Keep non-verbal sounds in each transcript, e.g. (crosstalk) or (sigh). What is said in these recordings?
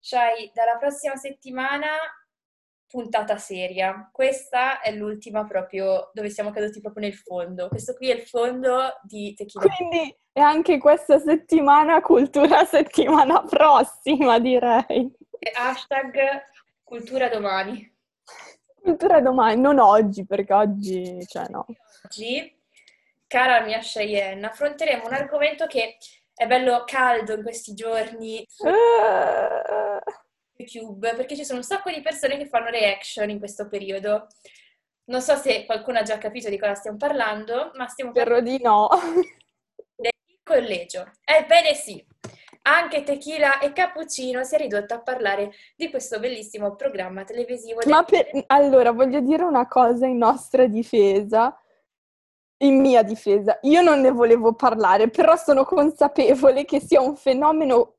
C'hai dalla prossima settimana puntata seria. Questa è l'ultima proprio dove siamo caduti proprio nel fondo. Questo qui è il fondo di Tequila. Quindi è anche questa settimana cultura settimana prossima, direi. Hashtag cultura domani. Cultura domani, non oggi, perché oggi, cioè no. Oggi, cara mia Cheyenne, affronteremo un argomento che è bello caldo in questi giorni su Uh, YouTube, perché ci sono un sacco di persone che fanno reaction in questo periodo. Non so se qualcuno ha già capito di cosa stiamo parlando, ma stiamo parlando spero di no. (laughs) del collegio. Ebbene sì, anche Tequila e Cappuccino si è ridotto a parlare di questo bellissimo programma televisivo. Ma del- per- allora voglio dire una cosa in nostra difesa, in mia difesa. Io non ne volevo parlare, però sono consapevole che sia un fenomeno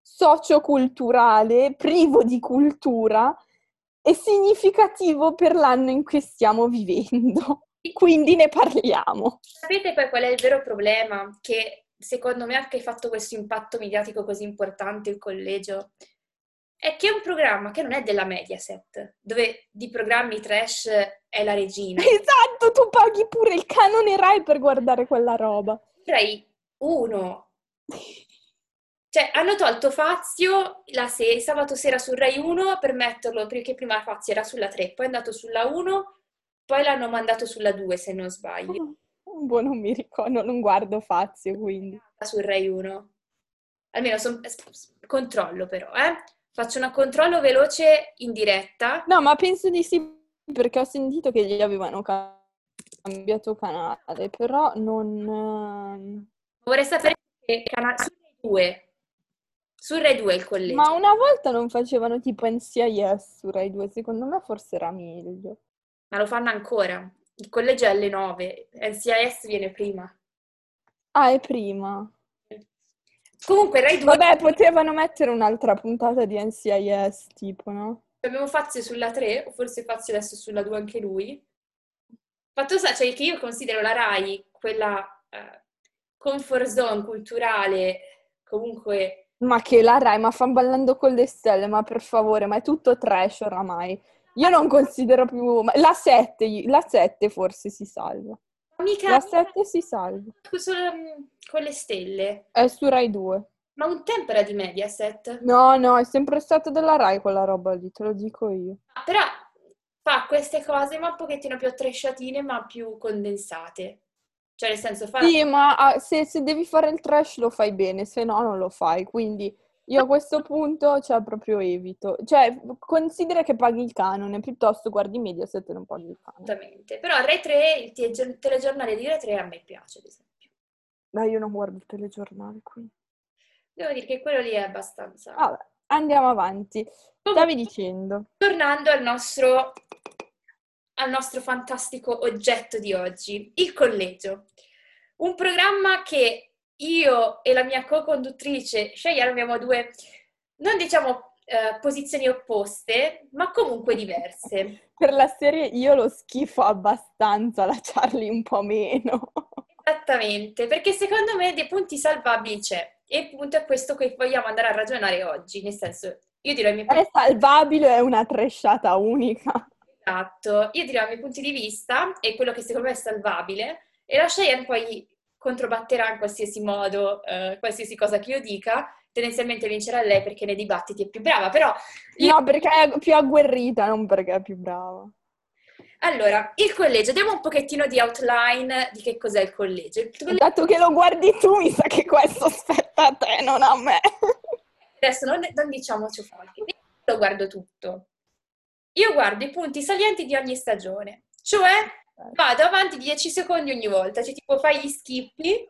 socioculturale, privo di cultura e significativo per l'anno in cui stiamo vivendo. Quindi ne parliamo. Sapete poi qual è il vero problema? Che secondo me ha anche fatto questo impatto mediatico così importante il collegio. È che è un programma che non è della Mediaset, dove di programmi trash è la regina. (laughs) Esatto, tu paghi pure il canone Rai per guardare quella roba. Rai 1. Cioè, hanno tolto Fazio la se- sabato sera su Rai 1 per metterlo, perché prima Fazio era sulla 3, poi è andato sulla 1, poi l'hanno mandato sulla 2 se non sbaglio, Boh, non mi ricordo, non guardo Fazio, quindi. su Rai 1. Almeno son- controllo però, eh. Faccio un controllo veloce in diretta. No, ma penso di sì, perché ho sentito che gli avevano ca- cambiato canale, però non... ehm, Vorrei sapere che canale su Rai 2. Su Rai 2 il collegio. Ma una volta non facevano tipo NCIS su Rai 2, secondo me forse era meglio. Ma lo fanno ancora. Il collegio è alle 9, NCIS viene prima. Ah, è prima. Comunque Rai 2 Vabbè, potevano mettere un'altra puntata di NCIS, tipo, no? Abbiamo Fazio sulla 3, o forse Fazio adesso sulla 2 anche lui. Fatto sta, cioè che io considero la Rai quella eh, comfort zone culturale, comunque Ma che la Rai, ma fan ballando con le stelle, ma per favore, ma è tutto trash oramai. Io non considero più... La 7, la 7 forse si salva. mica La 7 si salva. solo, mm, con le stelle. È su Rai 2. Ma un tempo era di Mediaset. No, no, è sempre stata della Rai quella roba lì, te lo dico io. Ah, Però fa queste cose ma un pochettino più attresciatine, ma più condensate. Cioè, nel senso, fa... Sì, ma ah, se, se devi fare il trash lo fai bene, se no non lo fai. Quindi io a questo (laughs) punto, cioè, proprio evito. Cioè, considera che paghi il canone, piuttosto guardi Mediaset e non paghi il canone. Assolutamente. Però Rai 3, il te- telegiornale di Rai 3 a me piace, ad esempio. Beh, io non guardo il telegiornale qui. Devo dire che quello lì è abbastanza... Vabbè, andiamo avanti. Stavi dicendo. Tornando al nostro, al nostro fantastico oggetto di oggi, il collegio. Un programma che io e la mia co-conduttrice Cheyenne abbiamo due, non diciamo eh, posizioni opposte, ma comunque diverse. Per la serie io lo schifo abbastanza, la Charlie un po' meno. Esattamente, perché secondo me dei punti salvabili c'è. E il punto è questo che vogliamo andare a ragionare oggi, nel senso, io dirò i miei È salvabile, è una tresciata unica. Esatto, io dirò i miei punti di vista e quello che secondo me è salvabile e la Cheyenne poi controbatterà in qualsiasi modo, eh, qualsiasi cosa che io dica, tendenzialmente vincerà lei perché nei dibattiti è più brava, però io- No, perché è più agguerrita, non perché è più brava. allora, il collegio, diamo un pochettino di outline di che cos'è il collegio. Il collegio Dato che lo guardi tu, mi sa che questo spetta a te, non a me. adesso non, non diciamo ciuffoldi, lo guardo tutto. Io guardo i punti salienti di ogni stagione, cioè vado avanti 10 secondi ogni volta, cioè tipo fai gli schippi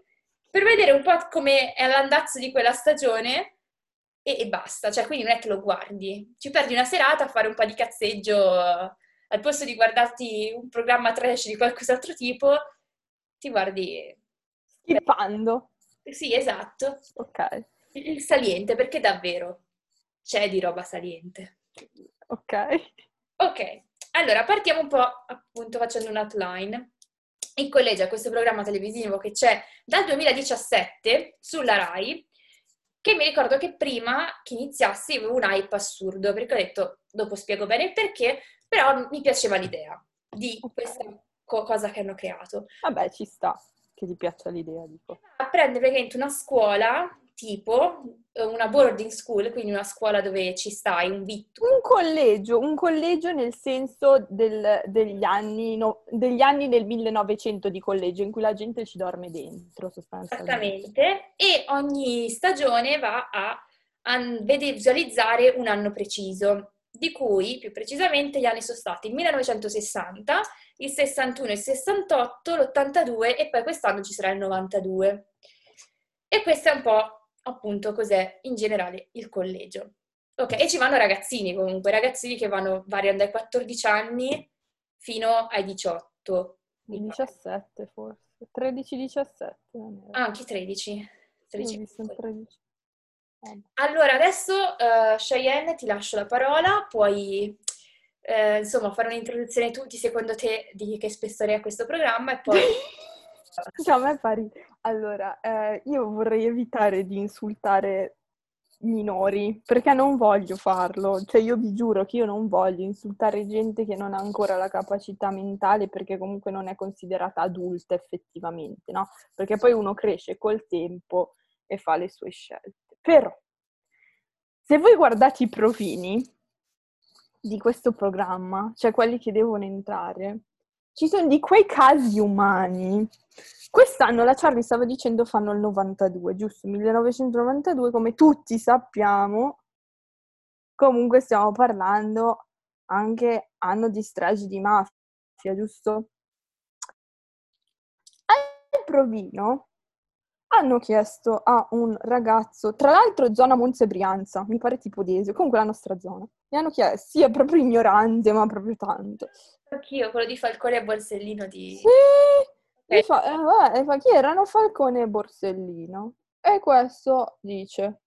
per vedere un po' come è l'andazzo di quella stagione e, e basta, cioè quindi non è che lo guardi, ci perdi una serata a fare un po' di cazzeggio, eh, al posto di guardarti un programma trash di qualcos'altro tipo, ti guardi... Skippando. Sì, esatto, Ok, il saliente, perché davvero c'è di roba saliente. ok. Ok, allora partiamo un po' appunto facendo un outline. Il collegio è questo programma televisivo che c'è dal 2017 sulla RAI che mi ricordo che prima che iniziassi avevo un hype assurdo, perché ho detto, dopo spiego bene il perché, però mi piaceva l'idea di questa co- cosa che hanno creato. Vabbè, ci sta che ti piaccia l'idea, dico. A prendere praticamente una scuola, tipo eh, una boarding school, quindi una scuola dove ci stai, un vitto. Un collegio, un collegio nel senso del, degli, anni, no, degli anni del 1900 di collegio, in cui la gente ci dorme dentro, sostanzialmente. Esattamente, e ogni stagione va a, a visualizzare un anno preciso, di cui più precisamente gli anni sono stati il 1960, il 61, il 68, l'82 e poi quest'anno ci sarà il 92. E questo è un po' appunto cos'è in generale il collegio. Ok, e ci vanno ragazzini comunque, ragazzini che vanno, variano dai 14 anni fino ai 18. 17 forse, 13-17. Ah, anche 13. 13. Sì, 13. Allora, adesso uh, Cheyenne ti lascio la parola, puoi uh, insomma fare un'introduzione tutti secondo te di che spessore è questo programma e poi... (laughs) A me pari. Allora, eh, io vorrei evitare di insultare minori, perché non voglio farlo. Cioè, io vi giuro che io non voglio insultare gente che non ha ancora la capacità mentale perché comunque non è considerata adulta effettivamente, no? Perché poi uno cresce col tempo e fa le sue scelte. Però, se voi guardate i profili di questo programma, cioè quelli che devono entrare, ci sono di quei casi umani. Quest'anno la Charlie stava dicendo fanno il 92, giusto? 1992, come tutti sappiamo. Comunque stiamo parlando anche anno di stragi di mafia, giusto? Al provino hanno chiesto a un ragazzo, tra l'altro zona Monza e Brianza, mi pare tipo Desio, comunque la nostra zona. Mi hanno chiesto, sì, è proprio ignorante, ma proprio tanto. Anch'io, quello di Falcone e Borsellino di... Sì! Okay. Fa, eh, vabbè, fa, chi erano Falcone e Borsellino? E questo dice...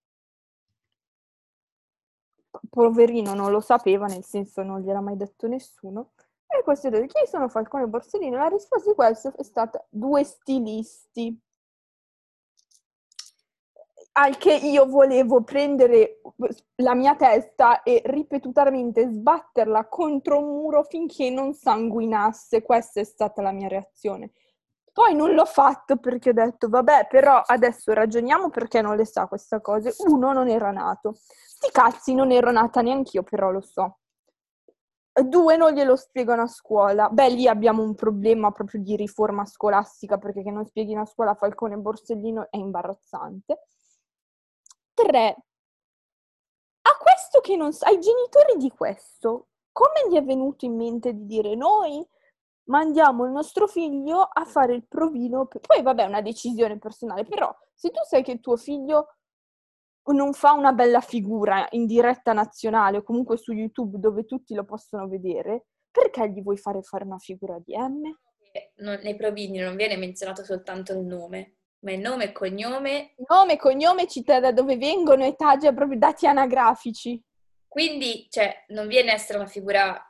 Poverino non lo sapeva, nel senso non gliel'ha mai detto nessuno. E questo dice, chi sono Falcone e Borsellino? La risposta di questo è stata due stilisti al che io volevo prendere la mia testa e ripetutamente sbatterla contro un muro finché non sanguinasse. Questa è stata la mia reazione. Poi non l'ho fatto perché ho detto, vabbè, però adesso ragioniamo perché non le sa questa cosa. Uno, non era nato. Sti cazzi, non ero nata neanch'io, però lo so. Due, non glielo spiegano a scuola. Beh, lì abbiamo un problema proprio di riforma scolastica perché che non spieghino a scuola Falcone e Borsellino è imbarazzante. 3. A questo che non sa, ai genitori di questo, come gli è venuto in mente di dire noi mandiamo il nostro figlio a fare il provino? Per... Poi vabbè è una decisione personale, però se tu sai che tuo figlio non fa una bella figura in diretta nazionale o comunque su YouTube dove tutti lo possono vedere, perché gli vuoi fare fare una figura di M? Non, nei provini non viene menzionato soltanto il nome. Ma il nome e cognome? Nome, cognome, città da dove vengono, età, già proprio dati anagrafici. Quindi, cioè, non viene a essere una figura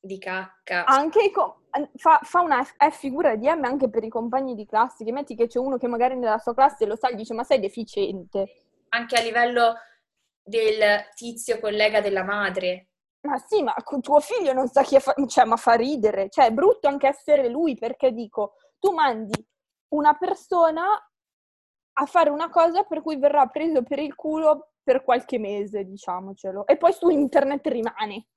di cacca. Anche co- fa, fa, una F figura di M anche per i compagni di classe, che metti che c'è uno che magari nella sua classe lo sa e dice ma sei deficiente. Anche a livello del tizio collega della madre. Ma sì, ma tuo figlio non sa chi è, fa- cioè, ma fa ridere. Cioè, è brutto anche essere lui, perché dico, tu mandi una persona a fare una cosa per cui verrà preso per il culo per qualche mese, diciamocelo. E poi su internet rimane.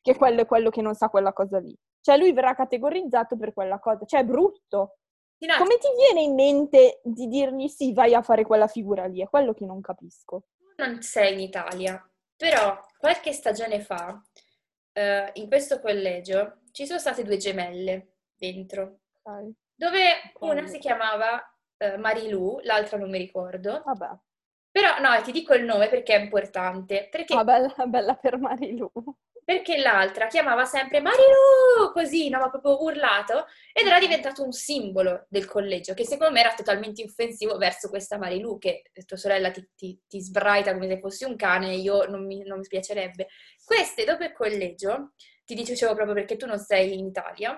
Che quello è quello che non sa quella cosa lì. Cioè lui verrà categorizzato per quella cosa. Cioè è brutto. Sì, no. Come ti viene in mente di dirgli sì, vai a fare quella figura lì? È quello che non capisco. Non sei in Italia, però qualche stagione fa, uh, in questo collegio, ci sono state due gemelle dentro. Okay dove una si chiamava uh, Marilu, l'altra non mi ricordo. Vabbè. Però no, ti dico il nome perché è importante. Perché, ah, bella, bella per Marilu. Perché l'altra chiamava sempre Marilu, così, no, ma proprio urlato, ed era diventato un simbolo del collegio, che secondo me era totalmente offensivo verso questa Marilu, che tua sorella ti, ti, ti sbraita come se fossi un cane, io non mi, non mi piacerebbe. Queste, dopo il collegio, ti dicevo proprio perché tu non sei in Italia,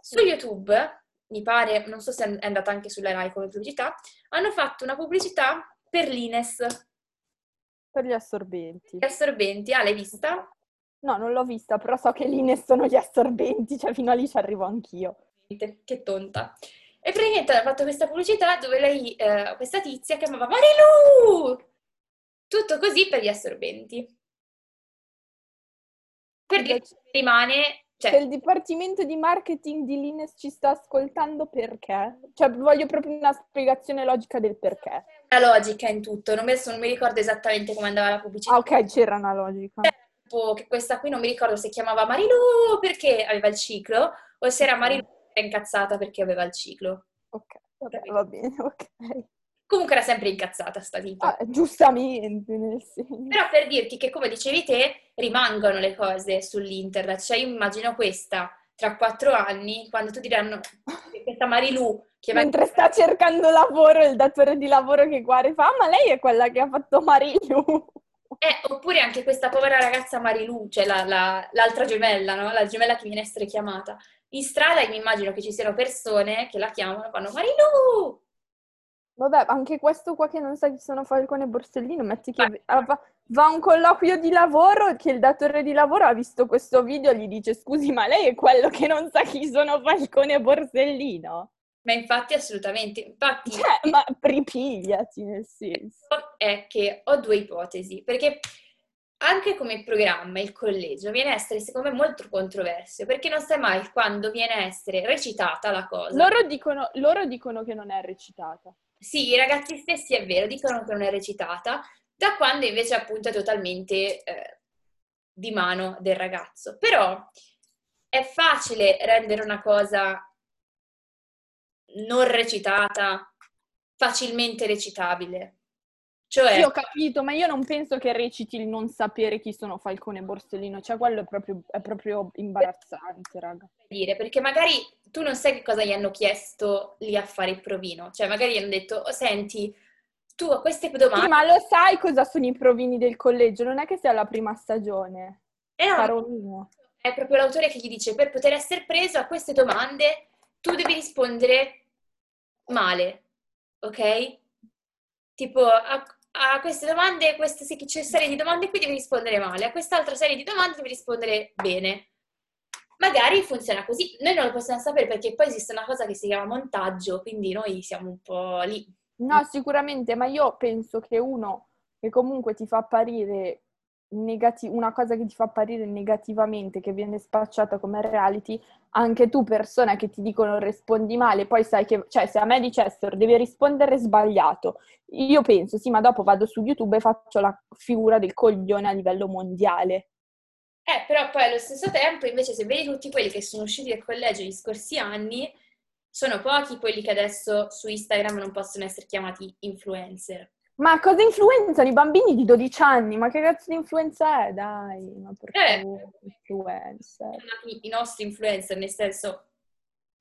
su YouTube mi pare, non so se è andata anche sulla Rai come pubblicità, hanno fatto una pubblicità per l'Ines. Per gli assorbenti. Gli assorbenti, ah, l'hai vista? No, non l'ho vista, però so che l'Ines sono gli assorbenti, cioè fino a lì ci arrivo anch'io. Che tonta. E praticamente ha fatto questa pubblicità dove lei, eh, questa tizia, chiamava Marilu! Tutto così per gli assorbenti. Per dire che rimane... Cioè, Se il dipartimento di marketing di Lines ci sta ascoltando, perché? Cioè, voglio proprio una spiegazione logica del perché. la logica in tutto, non mi, non mi ricordo esattamente come andava la pubblicità. Ah, ok, c'era una logica. Tipo che questa qui non mi ricordo se chiamava Marilu perché aveva il ciclo o se era Marilu che era incazzata perché aveva il ciclo. Ok, vabbè, va bene, (laughs) ok. Comunque era sempre incazzata sta tipa. Ah, giustamente, nel senso. Però per dirti che, come dicevi te, rimangono le cose sull'internet. Cioè, io immagino questa tra quattro anni, quando tu diranno che questa Marilu che va Mentre sta cercando lavoro, il datore di lavoro che guarda fa, "Ah, ma lei è quella che ha fatto Marilu. Eh, oppure anche questa povera ragazza Marilu, cioè la- la- l'altra gemella, no? La gemella che viene a essere chiamata. In strada io mi immagino che ci siano persone che la chiamano e fanno Marilu! Vabbè, anche questo qua che non sa chi sono Falcone e Borsellino, metti che Ma- ah, va, va a un colloquio di lavoro, che il datore di lavoro ha visto questo video e gli dice, scusi, ma lei è quello che non sa chi sono Falcone e Borsellino? Ma infatti assolutamente. Infatti Cioè, ma ripigliati, nel senso. è che ho due ipotesi, perché anche come programma il collegio viene a essere secondo me molto controverso, perché non sai mai quando viene a essere recitata la cosa. Loro dicono, loro dicono che non è recitata. Sì, i ragazzi stessi è vero, dicono che non è recitata, da quando invece appunto è totalmente eh, di mano del ragazzo. Però è facile rendere una cosa non recitata facilmente recitabile. Cioè, Sì, ho capito, ma io non penso che reciti il non sapere chi sono Falcone e Borsellino, cioè quello è proprio, è proprio imbarazzante, raga. dire, perché magari tu non sai che cosa gli hanno chiesto lì a fare il provino, cioè magari gli hanno detto, oh, senti, tu a queste domande... Sì, ma lo sai cosa sono i provini del collegio? Non è che sia la prima stagione, Eh no, caro mio. è proprio l'autore che gli dice, per poter essere preso a queste domande, tu devi rispondere male, ok? Tipo, a, a queste domande, questa serie di domande qui devi rispondere male, a quest'altra serie di domande devi rispondere bene. Magari funziona così, noi non lo possiamo sapere perché poi esiste una cosa che si chiama montaggio, quindi noi siamo un po' lì. No, sicuramente, ma io penso che uno che comunque ti fa apparire negati- una cosa che ti fa apparire negativamente, che viene spacciata come reality, anche tu, persona che ti dicono rispondi male, poi sai che, cioè, se a me dicessero devi rispondere sbagliato, io penso, sì, ma dopo vado su YouTube e faccio la figura del coglione a livello mondiale. Eh, però poi allo stesso tempo, invece, se vedi tutti quelli che sono usciti dal collegio negli scorsi anni, sono pochi quelli che adesso su Instagram non possono essere chiamati influencer. Ma cosa influenzano i bambini di 12 anni? Ma che cazzo di influenza è? Dai, ma per Eh. influencer. I nostri influencer, nel senso,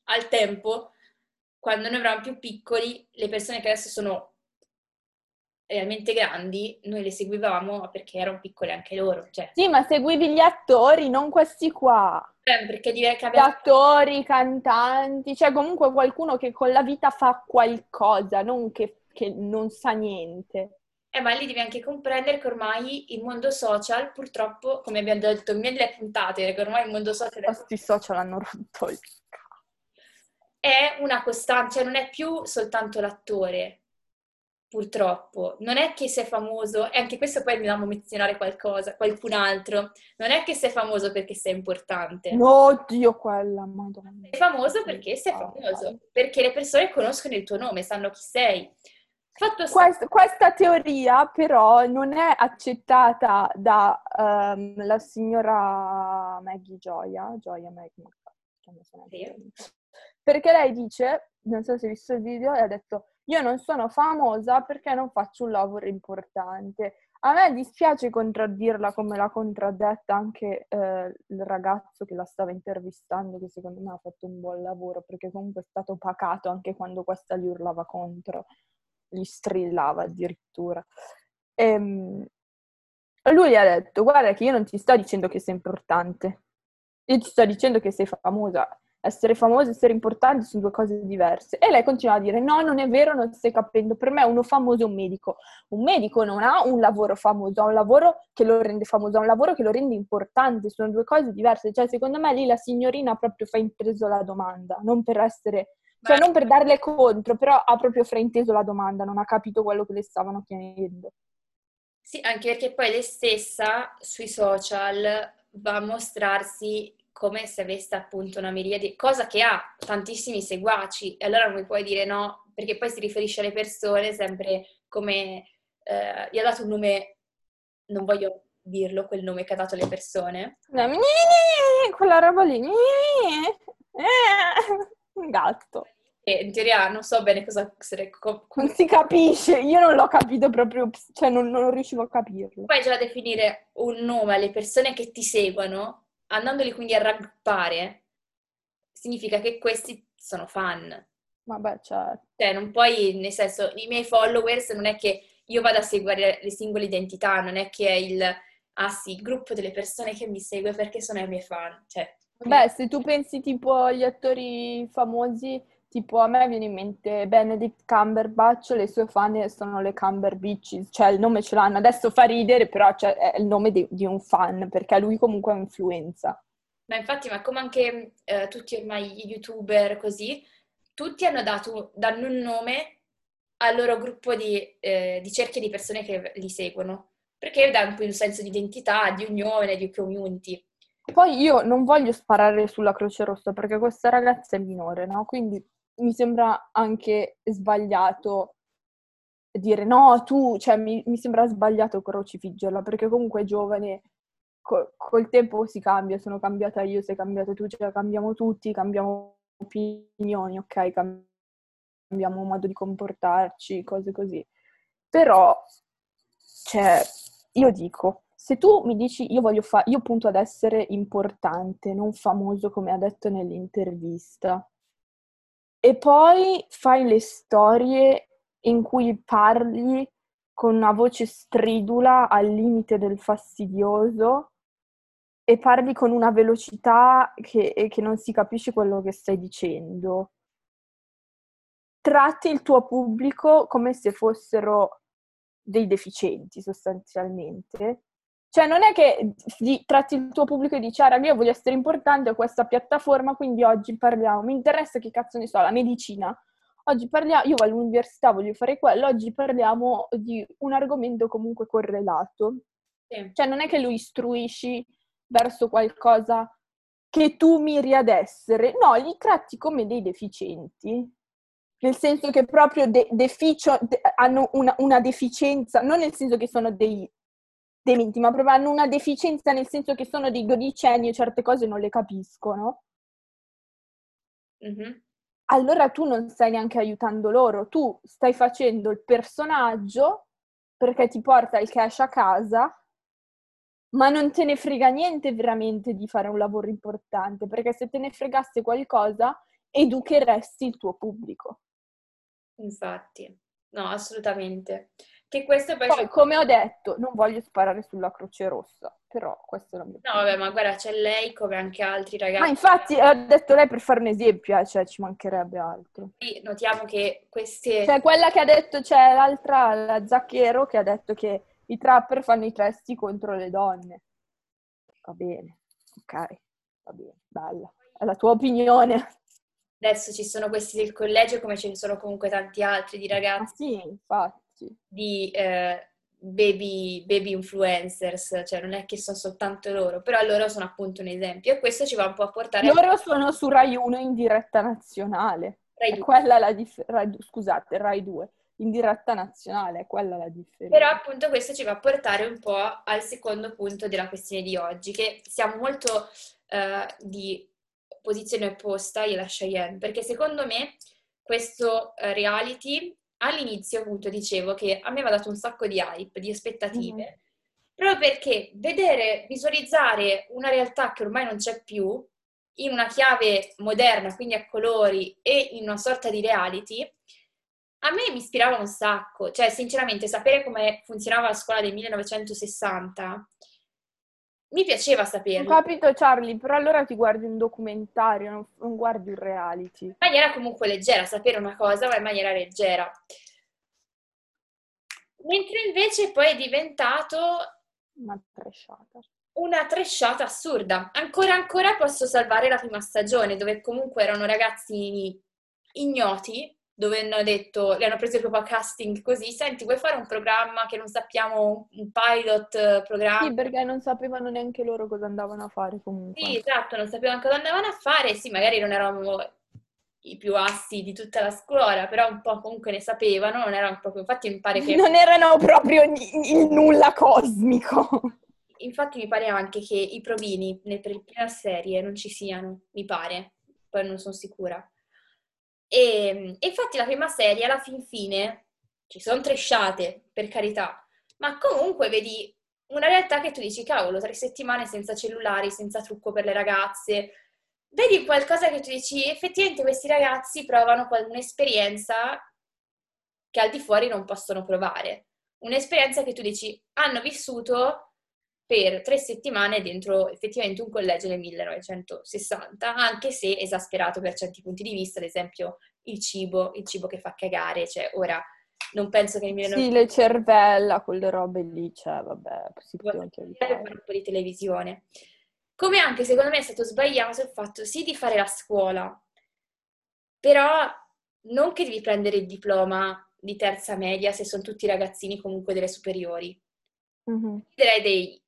al tempo, quando noi eravamo più piccoli, le persone che adesso sono realmente grandi, noi le seguivamo perché erano piccole anche loro, cioè, Sì, ma seguivi gli attori, non questi qua. eh, perché dire che Gli abbiamo... attori, i cantanti, cioè comunque qualcuno che con la vita fa qualcosa, non che, che non sa niente. Eh, ma lì devi anche comprendere che ormai il mondo social, purtroppo, come abbiamo detto in mille puntate, che ormai il mondo social è Questi social hanno rotto il è una costante, cioè non è più soltanto l'attore, purtroppo. Non è che sei famoso, e anche questo poi dobbiamo menzionare qualcosa, qualcun altro. Non è che sei famoso perché sei importante. No, oddio, quella, madonna. Sei famoso perché sei famoso, perché le persone conoscono il tuo nome, sanno chi sei. Fatto sta- Quest- questa teoria però non è accettata dalla signora Maggie Gioia, Gioia Maggie, perché lei dice, non so se hai visto il video, e ha detto io non sono famosa perché non faccio un lavoro importante. A me dispiace contraddirla come l'ha contraddetta anche eh, il ragazzo che la stava intervistando, che secondo me ha fatto un buon lavoro, perché comunque è stato pacato anche quando questa gli urlava contro, gli strillava addirittura. Ehm, lui gli ha detto, guarda che io non ti sto dicendo che sei importante, io ti sto dicendo che sei famosa. Essere famoso, essere importante sono due cose diverse. E lei continua a dire: No, non è vero, non stai capendo. Per me uno famoso è un medico. Un medico non ha un lavoro famoso, ha un lavoro che lo rende famoso, ha un lavoro che lo rende importante. Sono due cose diverse. Cioè, secondo me lì la signorina proprio fa inteso la domanda, non per essere. Cioè, non per darle contro, però ha proprio frainteso la domanda, non ha capito quello che le stavano chiedendo. Sì, anche perché poi lei stessa sui social va a mostrarsi come se avesse appunto una miriade, cosa che ha tantissimi seguaci, e allora non mi puoi dire no, perché poi si riferisce alle persone sempre come eh, gli ha dato un nome, non voglio dirlo, quel nome che ha dato alle persone. (laughs) Quella roba lì, (laughs) un gatto. E in teoria non so bene cosa essere. Non si capisce, io non l'ho capito proprio, cioè non, non riuscivo a capirlo. Poi già definire un nome alle persone che ti seguono andandoli quindi a raggruppare, significa che questi sono fan. Vabbè, certo. Cioè, non puoi, nel senso, i miei followers non è che io vado a seguire le singole identità, non è che è il, ah sì, il gruppo delle persone che mi segue perché sono i miei fan. Cioè, Beh, se tu pensi tipo agli attori famosi, tipo a me viene in mente Benedict Cumberbatch, le sue fan sono le Cumberbitches, cioè il nome ce l'hanno, adesso fa ridere, però cioè, è il nome di, di, un fan, perché lui comunque ha influenza. Ma infatti, ma come anche eh, tutti ormai gli youtuber così, tutti hanno dato, danno un nome al loro gruppo di, eh, di cerchia di persone che li seguono, perché dà un senso di identità, di unione, di community. Poi io non voglio sparare sulla Croce Rossa perché questa ragazza è minore, no? Quindi mi sembra anche sbagliato dire no, tu, cioè mi, mi sembra sbagliato crocifiggerla perché comunque è giovane, co- col tempo si cambia, sono cambiata io, sei cambiata tu, cioè cambiamo tutti, cambiamo opinioni, ok, cambiamo modo di comportarci, cose così. Però, cioè, io dico, se tu mi dici io voglio fare, io punto ad essere importante, non famoso come ha detto nell'intervista, e poi fai le storie in cui parli con una voce stridula al limite del fastidioso e parli con una velocità che, che non si capisce quello che stai dicendo. Tratti il tuo pubblico come se fossero dei deficienti sostanzialmente cioè, non è che di, tratti il tuo pubblico e dici, ah, raga, io voglio essere importante a questa piattaforma, quindi oggi parliamo, mi interessa che cazzo ne so, la medicina. Oggi parliamo, io vado all'università, voglio fare quello, oggi parliamo di un argomento comunque correlato. Sì. Cioè, non è che lo istruisci verso qualcosa che tu miri ad essere, no, li tratti come dei deficienti. Nel senso che proprio de- deficio, de- hanno una, una deficienza, non nel senso che sono dei dementi, ma proprio hanno una deficienza nel senso che sono dei dodicenni e certe cose non le capiscono. Mm-hmm. Allora tu non stai neanche aiutando loro, tu stai facendo il personaggio perché ti porta il cash a casa, ma non te ne frega niente veramente di fare un lavoro importante, perché se te ne fregasse qualcosa, educheresti il tuo pubblico. Infatti, no, assolutamente. Che questo poi... poi come ho detto, non voglio sparare sulla Croce Rossa, però questo è la mia No, vabbè, ma guarda, c'è lei come anche altri ragazzi. Ma infatti, ha detto lei per fare un esempio, eh, cioè ci mancherebbe altro. Qui notiamo che queste... Cioè, quella che ha detto, c'è l'altra, la Zacchero, che ha detto che i trapper fanno i testi contro le donne. Va bene, ok, va bene, bella. È la tua opinione. Adesso ci sono questi del collegio, come ce ne sono comunque tanti altri di ragazzi. Ah, sì, infatti di eh, baby, baby influencers, cioè non è che sono soltanto loro, però loro sono appunto un esempio e questo ci va un po' a portare... Loro a... sono su Rai 1 in diretta nazionale. Rai 2. Quella la dif- Rai, scusate, Rai 2 in diretta nazionale, quella la differenza. Però appunto questo ci va a portare un po' al secondo punto della questione di oggi, che siamo molto uh, di posizione opposta io e la Cheyenne, perché secondo me questo uh, reality all'inizio appunto dicevo che a me aveva dato un sacco di hype, di aspettative, mm-hmm. proprio perché vedere, visualizzare una realtà che ormai non c'è più in una chiave moderna, quindi a colori e in una sorta di reality, a me mi ispirava un sacco. Cioè, sinceramente, sapere come funzionava la scuola del 1960 mi piaceva Ho saperlo. capito Charlie, però allora ti guardi un documentario, non, non guardi un reality. In maniera comunque leggera, sapere una cosa, ma in maniera leggera. Mentre invece poi è diventato Una tresciata. una tresciata assurda. Ancora ancora posso salvare la prima stagione, dove comunque erano ragazzini ignoti, dove hanno detto, li hanno presi proprio a casting così, senti, vuoi fare un programma che non sappiamo, un pilot eh, programma? Sì, perché non sapevano neanche loro cosa andavano a fare comunque. Sì, esatto, non sapevano cosa andavano a fare, sì, magari non eravamo i più assi di tutta la scuola, però un po' comunque ne sapevano, non erano proprio, infatti mi pare che... Non erano proprio il nulla cosmico. Infatti mi pare anche che i provini per la prima serie non ci siano, mi pare, poi non sono sicura. E, e infatti la prima serie alla fin fine ci sono tresciate, per carità, ma comunque vedi una realtà che tu dici, cavolo, tre settimane senza cellulari, senza trucco per le ragazze, vedi qualcosa che tu dici, effettivamente questi ragazzi provano un'esperienza che al di fuori non possono provare. Un'esperienza che tu dici, hanno vissuto per tre settimane dentro effettivamente un collegio nel 1960, anche se esasperato per certi punti di vista, ad esempio il cibo, il cibo che fa cagare, cioè ora non penso che nel Sì, 1960 le cervella, quelle robe lì, cioè, vabbè, si poteva anche evitare. un po' di televisione. Come anche secondo me è stato sbagliato il fatto sì di fare la scuola, però non che devi prendere il diploma di terza media se sono tutti ragazzini comunque delle superiori. Mhm. Direi dei,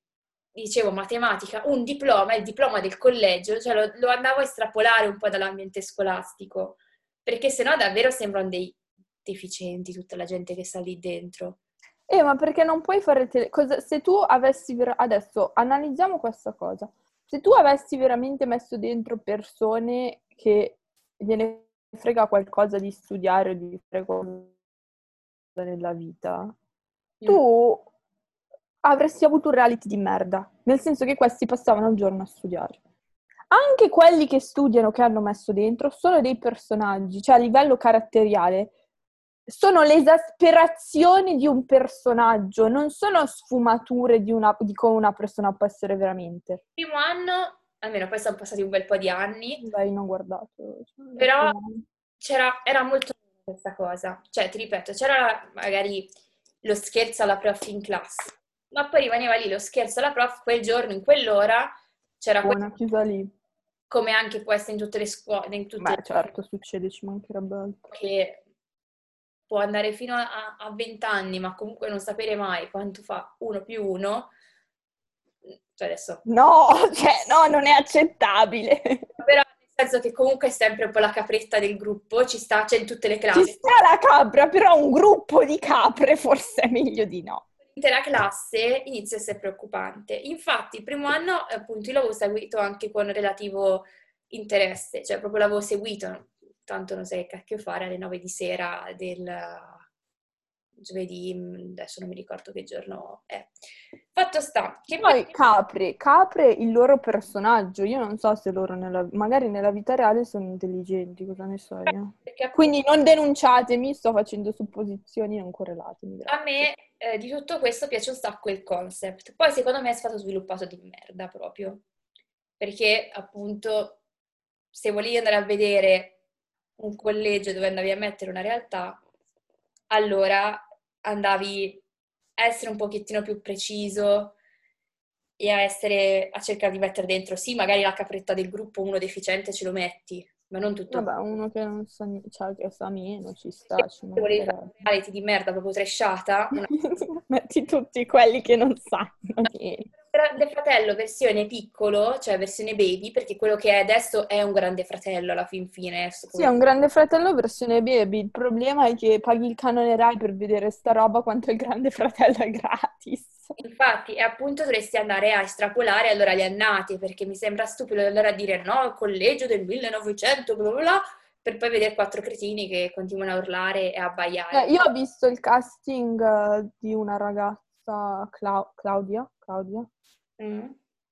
dicevo, matematica, un diploma, il diploma del collegio, cioè lo, lo andavo a estrapolare un po' dall'ambiente scolastico, perché sennò davvero sembrano dei deficienti tutta la gente che sta lì dentro. Eh, ma perché non puoi fare tele... cosa- Se tu avessi... ver- Adesso analizziamo questa cosa. Se tu avessi veramente messo dentro persone che gliene frega qualcosa di studiare o di fare qualcosa nella vita, tu avresti avuto un reality di merda. Nel senso che questi passavano il giorno a studiare. Anche quelli che studiano, che hanno messo dentro, sono dei personaggi, cioè a livello caratteriale sono l'esasperazione di un personaggio, non sono sfumature di, una, di come una persona può essere veramente. Il primo anno, almeno poi sono passati un bel po' di anni, Dai, non ho guardato. cioè, Però- era molto questa cosa. Cioè, ti ripeto, c'era magari lo scherzo alla prof in classe, ma poi rimaneva lì lo scherzo alla prof quel giorno, in quell'ora, c'era Buona, chiusa lì. come anche può essere in tutte le scuole, in tutte Beh, certo, succede, ci mancherebbe altro. che può andare fino a, a 20 anni, ma comunque non sapere mai quanto fa uno più uno. Cioè adesso, No, (laughs) cioè, no, non è accettabile. (laughs) però nel senso che comunque è sempre un po' la capretta del gruppo, ci sta, c'è in tutte le Ci classi. sta la capra, però un gruppo di capre forse è meglio di no. L'intera classe inizia a essere preoccupante. Infatti, il primo anno, appunto, io l'avevo seguito anche con relativo interesse, cioè proprio l'avevo seguito, tanto non sai che cacchio fare alle 9 di sera del giovedì, mh, adesso non mi ricordo che giorno è. Fatto sta che Poi capre, capre il loro personaggio, io non so se loro nella- magari nella vita reale sono intelligenti, cosa ne so io. perché Quindi non denunciatemi, sto facendo supposizioni non correlatemi. a me eh, di tutto questo piace un sacco il concept. Poi secondo me è stato sviluppato di merda proprio, perché appunto se volevi andare a vedere un collegio dove andavi a mettere una realtà, allora andavi a essere un pochettino più preciso e a essere a cercare di mettere dentro, sì, magari la capretta del gruppo, uno deficiente ce lo metti, ma non tutto. Vabbè, uno che non sa, cioè, che sa meno, ci sta, ci Se volevi fare mancherebbe. un reality di merda proprio trashata, una (laughs) Metti tutti quelli che non sanno niente. Grande Fratello versione piccolo, cioè versione baby, perché quello che è adesso è un Grande Fratello alla fin fine. Sì, è un grande fratello versione baby. Il problema è che paghi il canone Rai per vedere sta roba quanto il grande fratello è gratis. Infatti, e appunto dovresti andare a estrapolare allora le annate, perché mi sembra stupido andare a dire no, il collegio del 1900, bla bla bla, per poi vedere quattro cretini che continuano a urlare e a abbaiare. Eh, io ho visto il casting eh, di una ragazza, Clau- Claudia, Claudia, Mm,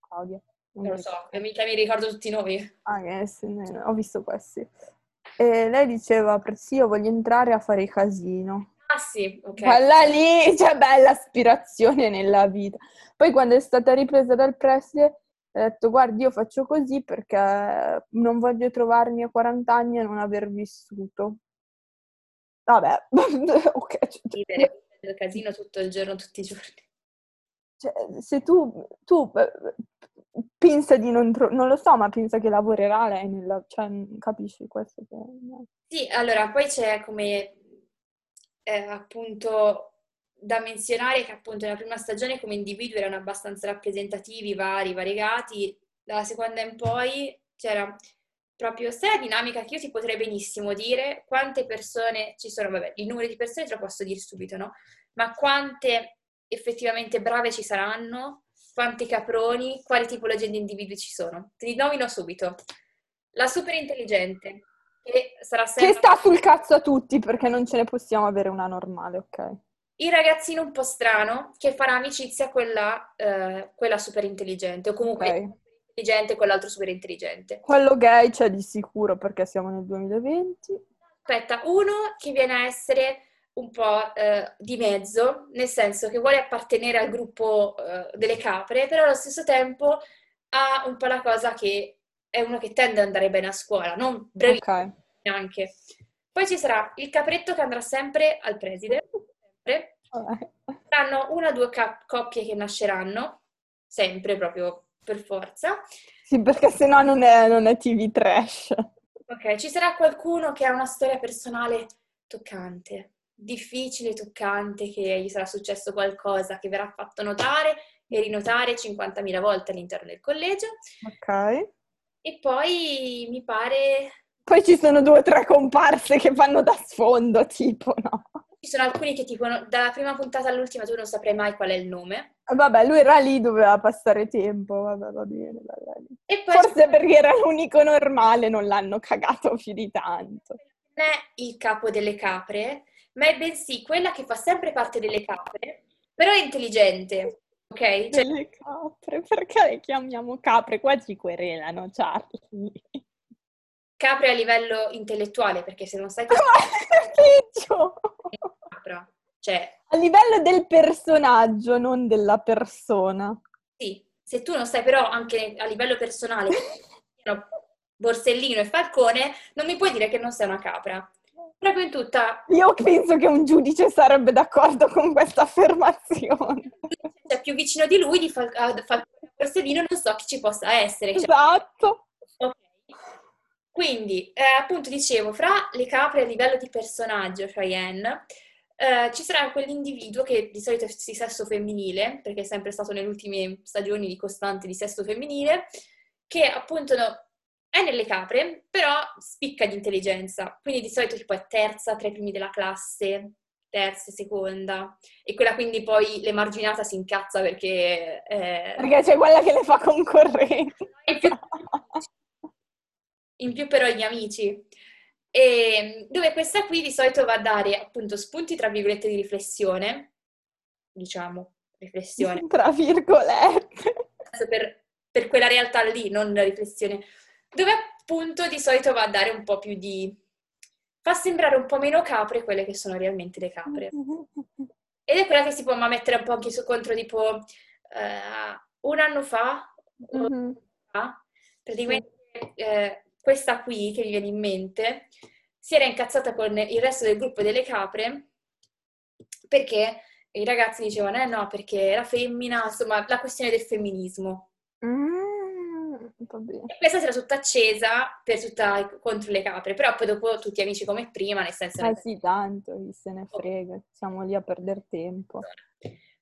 Claudia. non lo so, mica mi ricordo tutti i nomi. Ah, ne- ho visto questi. E lei diceva, "Per- sì, io voglio entrare a fare casino. Sì, ok. Quella lì, (laughs) cioè bella aspirazione nella vita. Poi quando è stata ripresa dal preside, ha detto guardi io faccio così perché non voglio trovarmi a 40 anni e non aver vissuto. Vabbè, (laughs) ok. Vivere il casino tutto il giorno, tutti i giorni. Cioè, se tu, tu pensa di non trovare, non lo so, ma pensa che lavorerà lei nella, cioè, capisci questo? Che... Sì, allora, poi c'è come, eh, appunto, da menzionare che appunto nella prima stagione come individui erano abbastanza rappresentativi, vari, variegati, dalla seconda in poi c'era proprio sta la dinamica che io ti potrei benissimo dire quante persone ci sono, vabbè, il numero di persone te lo posso dire subito, no? Ma quante effettivamente brave ci saranno, quanti caproni, quali tipologie di individui ci sono. Te li nomino subito. La super intelligente, che. Che sta sul cazzo a tutti perché non ce ne possiamo avere una normale, ok? Il ragazzino un po' strano che farà amicizia con la, eh, quella super intelligente o comunque Ok. intelligente con l'altro super intelligente. Quello gay c'è di sicuro perché siamo nel 2020. Aspetta, uno che viene a essere un po' eh, di mezzo, nel senso che vuole appartenere al gruppo eh, delle capre, però allo stesso tempo ha un po' la cosa che è uno che tende ad andare bene a scuola, non bravissimo Ok. neanche. Poi ci sarà il capretto che andrà sempre al preside, sempre. Saranno una o due cap- coppie che nasceranno, sempre proprio per forza. Sì, perché sennò non è, non è TV trash. Ok, ci sarà qualcuno che ha una storia personale toccante, difficile, toccante, che gli sarà successo qualcosa che verrà fatto notare e rinotare 50.000 volte all'interno del collegio. Ok. E poi mi pare Poi ci sono due o tre comparse che fanno da sfondo, tipo, no? ci sono alcuni che tipo dalla prima puntata all'ultima tu non saprai mai qual è il nome. Vabbè, lui era lì, doveva passare tempo. Vabbè, va bene, va bene. Forse perché era l'unico normale, non l'hanno cagato più di tanto. non è il capo delle capre, ma è bensì quella che fa sempre parte delle capre, però è intelligente, ok? Cioè, Delle capre, perché le chiamiamo capre? Qua ci querelano, Charlie. capre a livello intellettuale, perché se non sai (laughs) Ma è capra, cioè, A livello del personaggio, non della persona. sì, se tu non sai però anche a livello personale (laughs) Borsellino e Falcone, non mi puoi dire che non sei una capra. Proprio in tutta, Io penso che un giudice sarebbe d'accordo con questa affermazione. cioè più vicino di lui, di Fal- a Falcone Borsellino, non so chi ci possa essere. Cioè, Esatto. Quindi, eh, appunto, dicevo, fra le capre a livello di personaggio, Cheyenne, eh, ci sarà quell'individuo che di solito è di sesso femminile, perché è sempre stato nelle ultime stagioni di costante di sesso femminile, che appunto no- è nelle capre, però spicca di intelligenza. Quindi di solito tipo è terza tra i primi della classe, terza, seconda, e quella quindi poi l'emarginata si incazza perché... eh, Perché c'è quella che le fa concorrenza. in più, però gli amici. E dove questa qui di solito va a dare appunto spunti tra virgolette di riflessione, diciamo, riflessione, Tra virgolette. Per, per quella realtà lì, non riflessione, dove appunto di solito va a dare un po' più di... fa sembrare un po' meno capre quelle che sono realmente le capre. Ed è quella che si può ma mettere un po' anche su contro, tipo eh, un anno fa, Mhm. fa, praticamente eh, questa qui che mi viene in mente si era incazzata con il resto del gruppo delle capre perché i ragazzi dicevano eh no perché era femmina, insomma la questione del femminismo. E questa si era tutta accesa per tutta, contro le capre, però poi dopo tutti amici come prima, nel senso... Eh sì, tanto, chi se ne frega. Siamo lì a perdere tempo.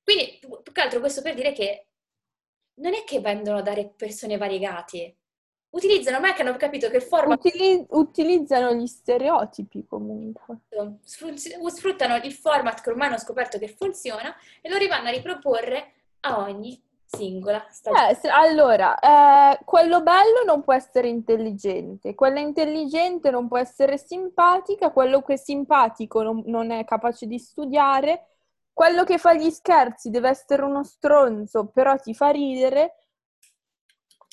Quindi, più che altro questo per dire che non è che vendono a dare persone variegate, utilizzano ormai che hanno capito che il format Utili- utilizzano gli stereotipi comunque. sfrut- sfruttano il format che ormai hanno scoperto che funziona e lo rivanno a riproporre a ogni singola stagione. Eh, se- allora, eh, quello bello non può essere intelligente, quella intelligente non può essere simpatica, quello che è simpatico non, non è capace di studiare, quello che fa gli scherzi deve essere uno stronzo, però ti fa ridere,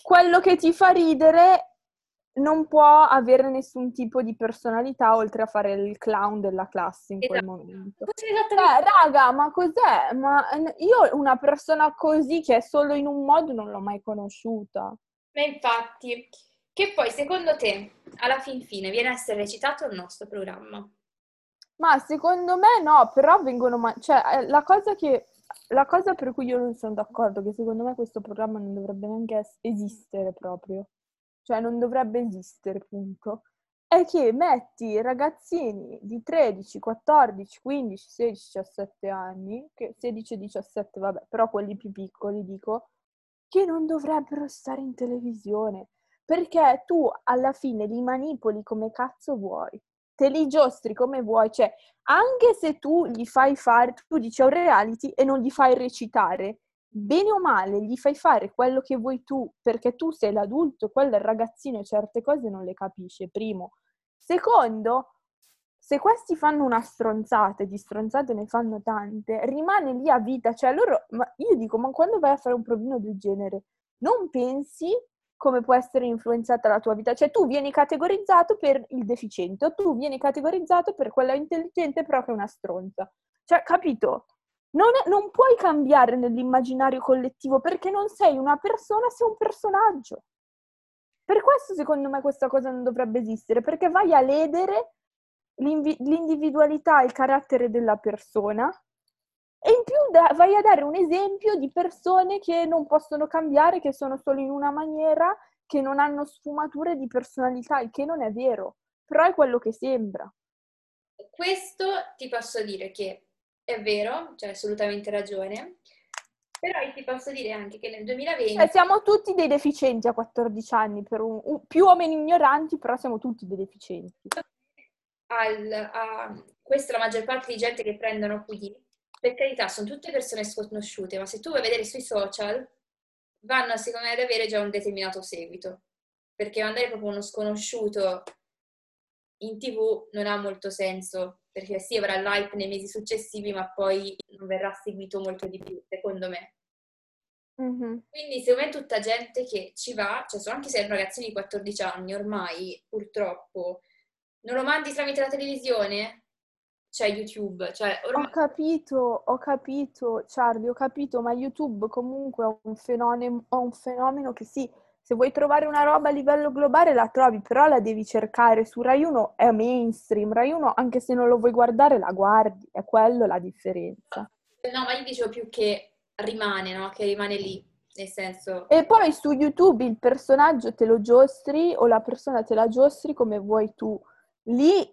quello che ti fa ridere non può avere nessun tipo di personalità oltre a fare il clown della classe in quel Esatto. momento. Esattamente. Eh, raga, ma cos'è? Ma io una persona così che è solo in un modo non l'ho mai conosciuta. Ma infatti, che poi secondo te, alla fin fine, viene a essere recitato il nostro programma? Ma secondo me no, però vengono ma- cioè eh, la cosa che la cosa per cui io non sono d'accordo che secondo me questo programma non dovrebbe neanche es- esistere proprio. Cioè non dovrebbe esistere, punto. È che metti ragazzini di 13, 14, 15, 16, 17 anni, che 16 e 17, vabbè, però quelli più piccoli dico, che non dovrebbero stare in televisione, perché tu alla fine li manipoli come cazzo vuoi, te li giostri come vuoi, cioè anche se tu gli fai fare, tu dici a un reality e non gli fai recitare, bene o male gli fai fare quello che vuoi tu, perché tu sei l'adulto, quello è il ragazzino e certe cose non le capisce, primo. Secondo, se questi fanno una stronzata, e di stronzate ne fanno tante, rimane lì a vita, cioè loro, ma io dico, ma quando vai a fare un provino del genere, non pensi come può essere influenzata la tua vita? Cioè tu vieni categorizzato per il deficiente o tu vieni categorizzato per quella intelligente però che è una stronza. Cioè, capito? Non, è- non puoi cambiare nell'immaginario collettivo perché non sei una persona, sei un personaggio. Per questo secondo me questa cosa non dovrebbe esistere, perché vai a ledere l'individualità e il carattere della persona e in più da- vai a dare un esempio di persone che non possono cambiare, che sono solo in una maniera, che non hanno sfumature di personalità, il che non è vero, però è quello che sembra. Questo ti posso dire che è vero, c'hai assolutamente ragione, però io ti posso dire anche che nel 2020 Cioè, siamo tutti dei deficienti a 14 anni, un- più o meno ignoranti, però siamo tutti dei deficienti. al- a questa è la maggior parte di gente che prendono qui, per carità, sono tutte persone sconosciute, ma se tu vuoi vedere sui social, vanno secondo me ad avere già un determinato seguito, perché mandare proprio uno sconosciuto in tv non ha molto senso, perché sì, avrà l'hype nei mesi successivi, ma poi non verrà seguito molto di più, secondo me. Mhm. Quindi secondo me è tutta gente che ci va, cioè sono- anche se è un ragazzino di 14 anni, ormai purtroppo non lo mandi tramite la televisione, c'è YouTube, cioè Ho ormai capito, ho capito, Charlie, ho capito, ma YouTube comunque è un fenomeno, è un fenomeno che sì, se vuoi trovare una roba a livello globale la trovi, però la devi cercare. Su Rai 1 è mainstream, Rai 1 anche se non lo vuoi guardare la guardi, è quello la differenza. no, ma io dicevo più che rimane, no? Che rimane lì, nel senso E poi su YouTube il personaggio te lo giostri o la persona te la giostri come vuoi tu. Lì,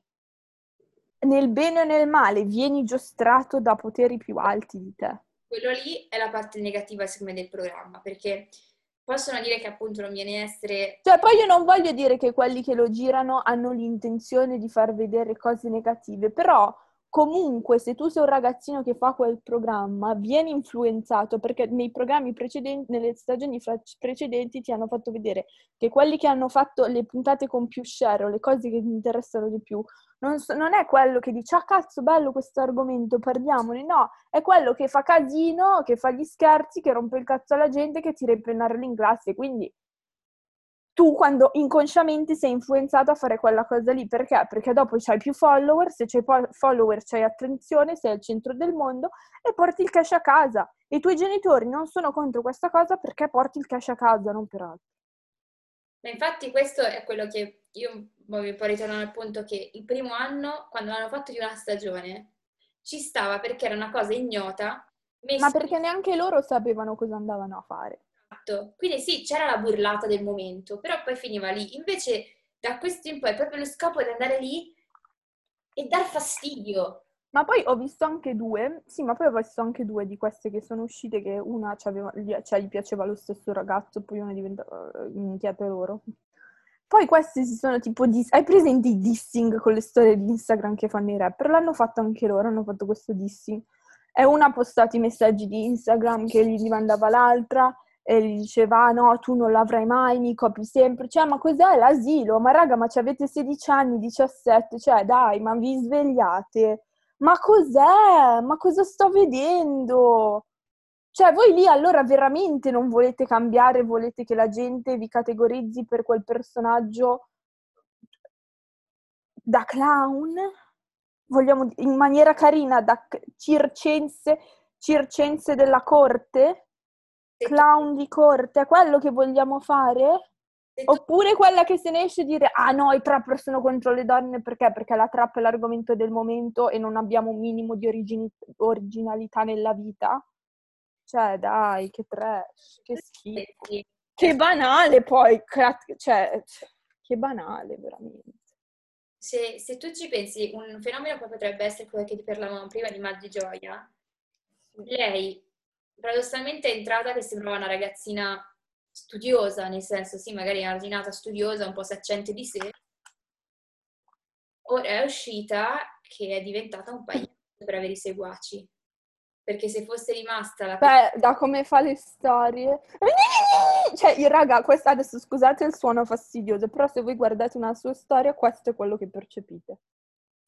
nel bene o nel male, vieni giostrato da poteri più alti di te. quello lì è la parte negativa secondo me del programma, perché possono dire che appunto non viene essere Cioè, poi io non voglio dire che quelli che lo girano hanno l'intenzione di far vedere cose negative, però comunque se tu sei un ragazzino che fa quel programma, vieni influenzato perché nei programmi precedenti, nelle stagioni precedenti ti hanno fatto vedere che quelli che hanno fatto le puntate con più share o le cose che ti interessano di più, non, so- non è quello che dice, ah cazzo, bello questo argomento, parliamone, no, è quello che fa casino, che fa gli scherzi, che rompe il cazzo alla gente, che tira i pennarelli in classe, quindi tu quando inconsciamente sei influenzato a fare quella cosa lì, perché? Perché dopo c'hai più follower, se c'hai po- follower c'hai attenzione, sei al centro del mondo e porti il cash a casa. E i tuoi genitori non sono contro questa cosa perché porti il cash a casa, non per altro. Ma infatti questo è quello che io voglio poi ritornare al punto che il primo anno, quando l'hanno fatto di una stagione, ci stava perché era una cosa ignota, Ma perché neanche loro sapevano cosa andavano a fare. Esatto. Quindi sì, c'era la burlata del momento, però poi finiva lì. Invece da questo in poi è proprio lo scopo di andare lì e dar fastidio. Ma poi ho visto anche due, sì, ma poi ho visto anche due di queste che sono uscite che una cioè, gli piaceva lo stesso ragazzo, poi una diventava eh, minchia per loro. Poi questi si sono tipo dis- hai presente i dissing con le storie di Instagram che fanno i rapper? L'hanno fatto anche loro, hanno fatto questo dissing. E una ha postato i messaggi di Instagram che gli mandava l'altra e gli diceva "Ah, no, tu non l'avrai mai, mi copi sempre. Cioè, ma cos'è l'asilo? Ma raga, ma avete 16 anni, 17, cioè dai, ma vi svegliate? Ma cos'è? Ma cosa sto vedendo? Cioè, voi lì allora veramente non volete cambiare, volete che la gente vi categorizzi per quel personaggio da clown, vogliamo in maniera carina, da circense, circense della corte, clown di corte, è quello che vogliamo fare? Oppure quella che se ne esce e dire ah no, i trapper sono contro le donne perché? Perché la trap è l'argomento del momento e non abbiamo un minimo di origini- originalità nella vita? Cioè, dai, che trash, che schifo. Che banale poi, cioè, che banale veramente. Se, se, tu ci pensi, un fenomeno che potrebbe essere quello che ti parlavamo prima di Maggi Gioia, lei paradossalmente è entrata che sembrava una ragazzina studiosa, nel senso sì, magari ordinata studiosa, un po' saccente di sé, ora è uscita che è diventata un paio per avere i seguaci. Perché se fosse rimasta la... Beh, da come fa le storie... (laughs) Cioè, raga, questa adesso scusate il suono fastidioso, però se voi guardate una sua storia, questo è quello che percepite.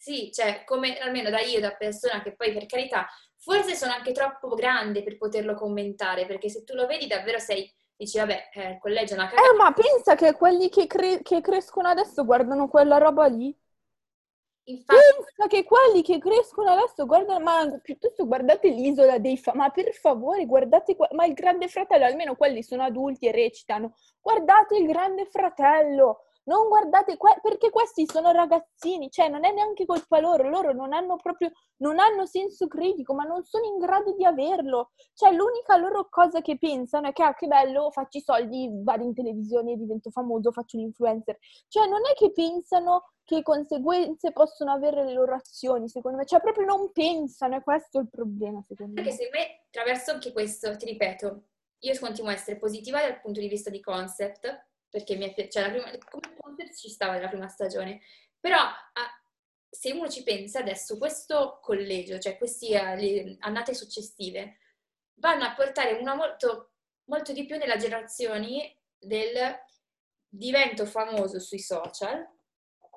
Sì, cioè, come almeno da io, da persona che poi per carità, forse sono anche troppo grande per poterlo commentare, perché se tu lo vedi davvero sei dici vabbè, eh, il collegio è una cagata. Eh, ma pensa che quelli che, cre- che, crescono adesso guardano quella roba lì? Infatti... Pensa che quelli che crescono adesso guardano, ma piuttosto guardate l'isola dei fa- ma per favore guardate, qua- ma il grande fratello, almeno quelli sono adulti e recitano, guardate il grande fratello, non guardate, que- perché questi sono ragazzini, cioè non è neanche colpa loro, loro non hanno proprio, non hanno senso critico, ma non sono in grado di averlo. Cioè l'unica loro cosa che pensano è che, ah che bello, faccio i soldi, vado in televisione, divento famoso, faccio l'influencer. Cioè non è che pensano che conseguenze possono avere le loro azioni, secondo me. Cioè proprio non pensano, e questo è il problema, secondo me. Perché secondo me, attraverso anche questo, ti ripeto, io continuo a essere positiva dal punto di vista di concept, perché mi è piaciuta, cioè, prima, come concept ci stava nella prima stagione, però ah, se uno ci pensa adesso, questo collegio, cioè queste uh, annate successive, vanno a portare una molto, molto di più nella generazione del divento famoso sui social.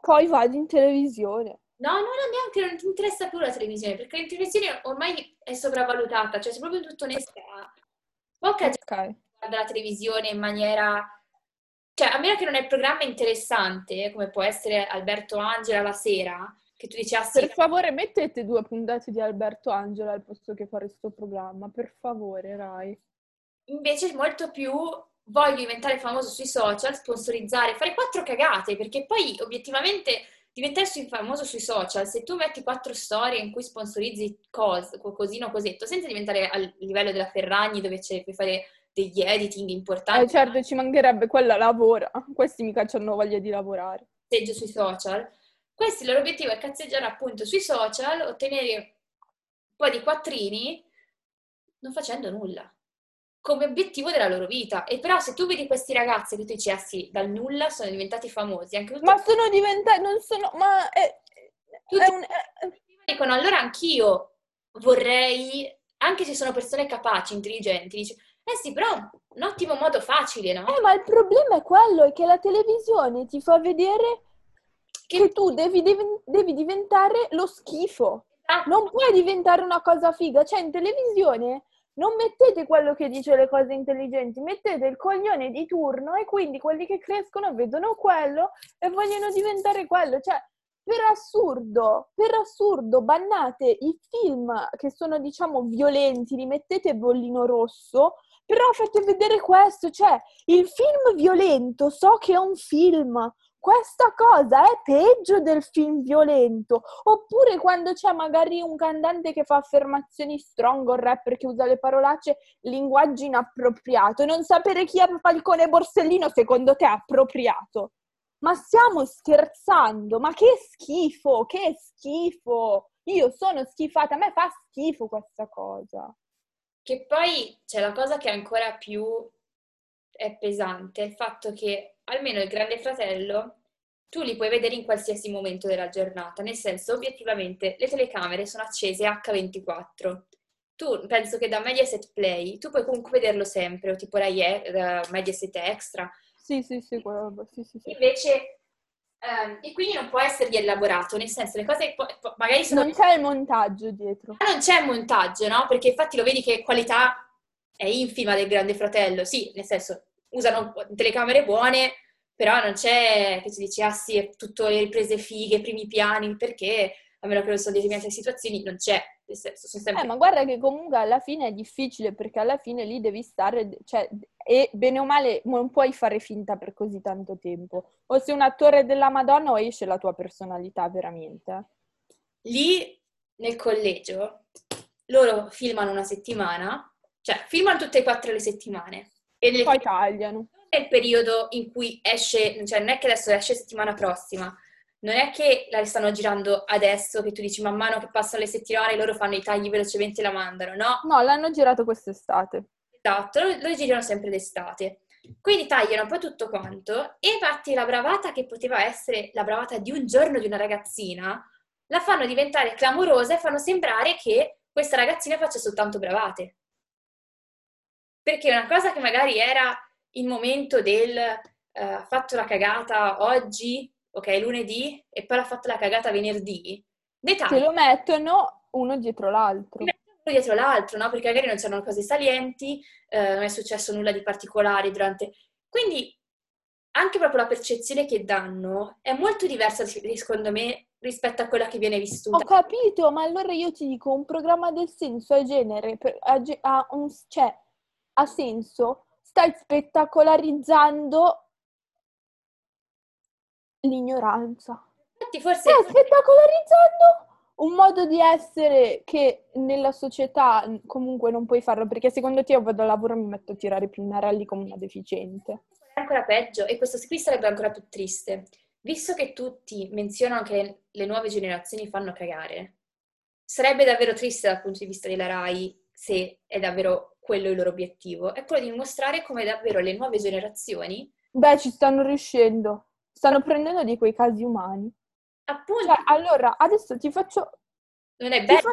Poi vado in televisione. No, no, no, neanche, non ti interessa più la televisione, perché la televisione ormai è sopravvalutata, cioè se proprio tutto onesta, poca gente okay. guarda la televisione in maniera cioè, a meno che non è il programma interessante, come può essere Alberto Angela la sera, che tu dici, ah sì. Per favore, mettete due puntate di Alberto Angela al posto che fare questo programma, per favore, Rai. Invece molto più voglio diventare famoso sui social, sponsorizzare, fare quattro cagate, perché poi obiettivamente diventare famoso sui social, se tu metti quattro storie in cui sponsorizzi cose, cosino, cosetto, senza diventare al livello della Ferragni dove puoi fare degli editing importanti. Eh certo, ci mancherebbe, quella lavora. (laughs) Questi mica hanno voglia di lavorare. Seggio sui social. Questo il loro obiettivo è cazzeggiare appunto sui social, ottenere un po' di quattrini non facendo nulla come obiettivo della loro vita. E però se tu vedi questi ragazzi che tu dici, ah sì, dal nulla sono diventati famosi. Anche ma sono diventati, non sono, ma è, tutti è un... (laughs) Dicono, allora anch'io vorrei, anche se sono persone capaci, intelligenti, dici, eh sì, però un ottimo modo facile, no? Eh, ma il problema è quello, è che la televisione ti fa vedere che, che tu devi, devi, devi, diventare lo schifo. Ah. Non puoi diventare una cosa figa. Cioè, in televisione non mettete quello che dice le cose intelligenti, mettete il coglione di turno e quindi quelli che crescono vedono quello e vogliono diventare quello. Cioè, per assurdo, per assurdo, bannate i film che sono, diciamo, violenti, li mettete bollino rosso però fate vedere questo, cioè, il film violento, so che è un film, questa cosa è peggio del film violento. Oppure quando c'è magari un cantante che fa affermazioni strong, un rapper che usa le parolacce, linguaggio inappropriato. Non sapere chi è Falcone Borsellino secondo te è appropriato. Ma stiamo scherzando? Ma che schifo, che schifo! Io sono schifata, a me fa schifo questa cosa. Che poi c'è la cosa che ancora più è pesante, il fatto che almeno il Grande Fratello tu li puoi vedere in qualsiasi momento della giornata, nel senso obiettivamente le telecamere sono accese H24. Tu penso che da Mediaset Play tu puoi comunque vederlo sempre, o tipo Rai uh, Mediaset Extra. Sì, sì, sì, quello, sì, sì, sì. Invece Um, e quindi non può essere rielaborato, nel senso le cose po- po- magari sono... Non c'è il montaggio dietro. Ma non c'è il montaggio, no? Perché infatti lo vedi che qualità è infima del Grande Fratello, sì, nel senso usano telecamere buone, però non c'è che tu dici, ah sì, è tutto le riprese fighe, primi piani, perché a meno che non sono determinate situazioni, non c'è. Sempre... Eh, ma guarda che comunque alla fine è difficile perché alla fine lì devi stare, cioè, e bene o male non puoi fare finta per così tanto tempo. O sei un attore della Madonna o esce la tua personalità veramente. Lì nel collegio loro filmano una settimana, cioè filmano tutte e quattro le settimane. E nel poi tagliano. È il periodo in cui esce, cioè non è che adesso esce settimana prossima, non è che la stanno girando adesso, che tu dici man mano che passano le settimane loro fanno i tagli velocemente e la mandano, no? No, l'hanno girato quest'estate. Esatto, lo, lo girano sempre d'estate. Quindi tagliano un po' tutto quanto e infatti la bravata che poteva essere la bravata di un giorno di una ragazzina la fanno diventare clamorosa e fanno sembrare che questa ragazzina faccia soltanto bravate. Perché una cosa che magari era il momento del uh, fatto la cagata oggi, ok, lunedì, e poi l'ha fatto la cagata venerdì, dettagli. Te lo mettono uno dietro l'altro. Uno dietro l'altro, no? Perché magari non c'erano cose salienti, eh, non è successo nulla di particolare durante... Quindi anche proprio la percezione che danno è molto diversa, secondo me, rispetto a quella che viene vissuta. Ho capito, ma allora io ti dico, un programma del senso a genere, ha, cioè, ha senso, stai spettacolarizzando l'ignoranza. Infatti forse... Stai spettacolarizzando un modo di essere che nella società comunque non puoi farlo, perché secondo te io vado al lavoro e mi metto a tirare pinnarelli come una deficiente. È ancora peggio, e questo qui sarebbe ancora più triste visto che tutti menzionano che le nuove generazioni fanno cagare, sarebbe davvero triste dal punto di vista della RAI se è davvero quello il loro obiettivo, è quello di dimostrare come davvero le nuove generazioni... Beh, ci stanno riuscendo, stanno prendendo di quei casi umani. Appunto. Cioè, allora, adesso ti faccio... Non è bello? Fa...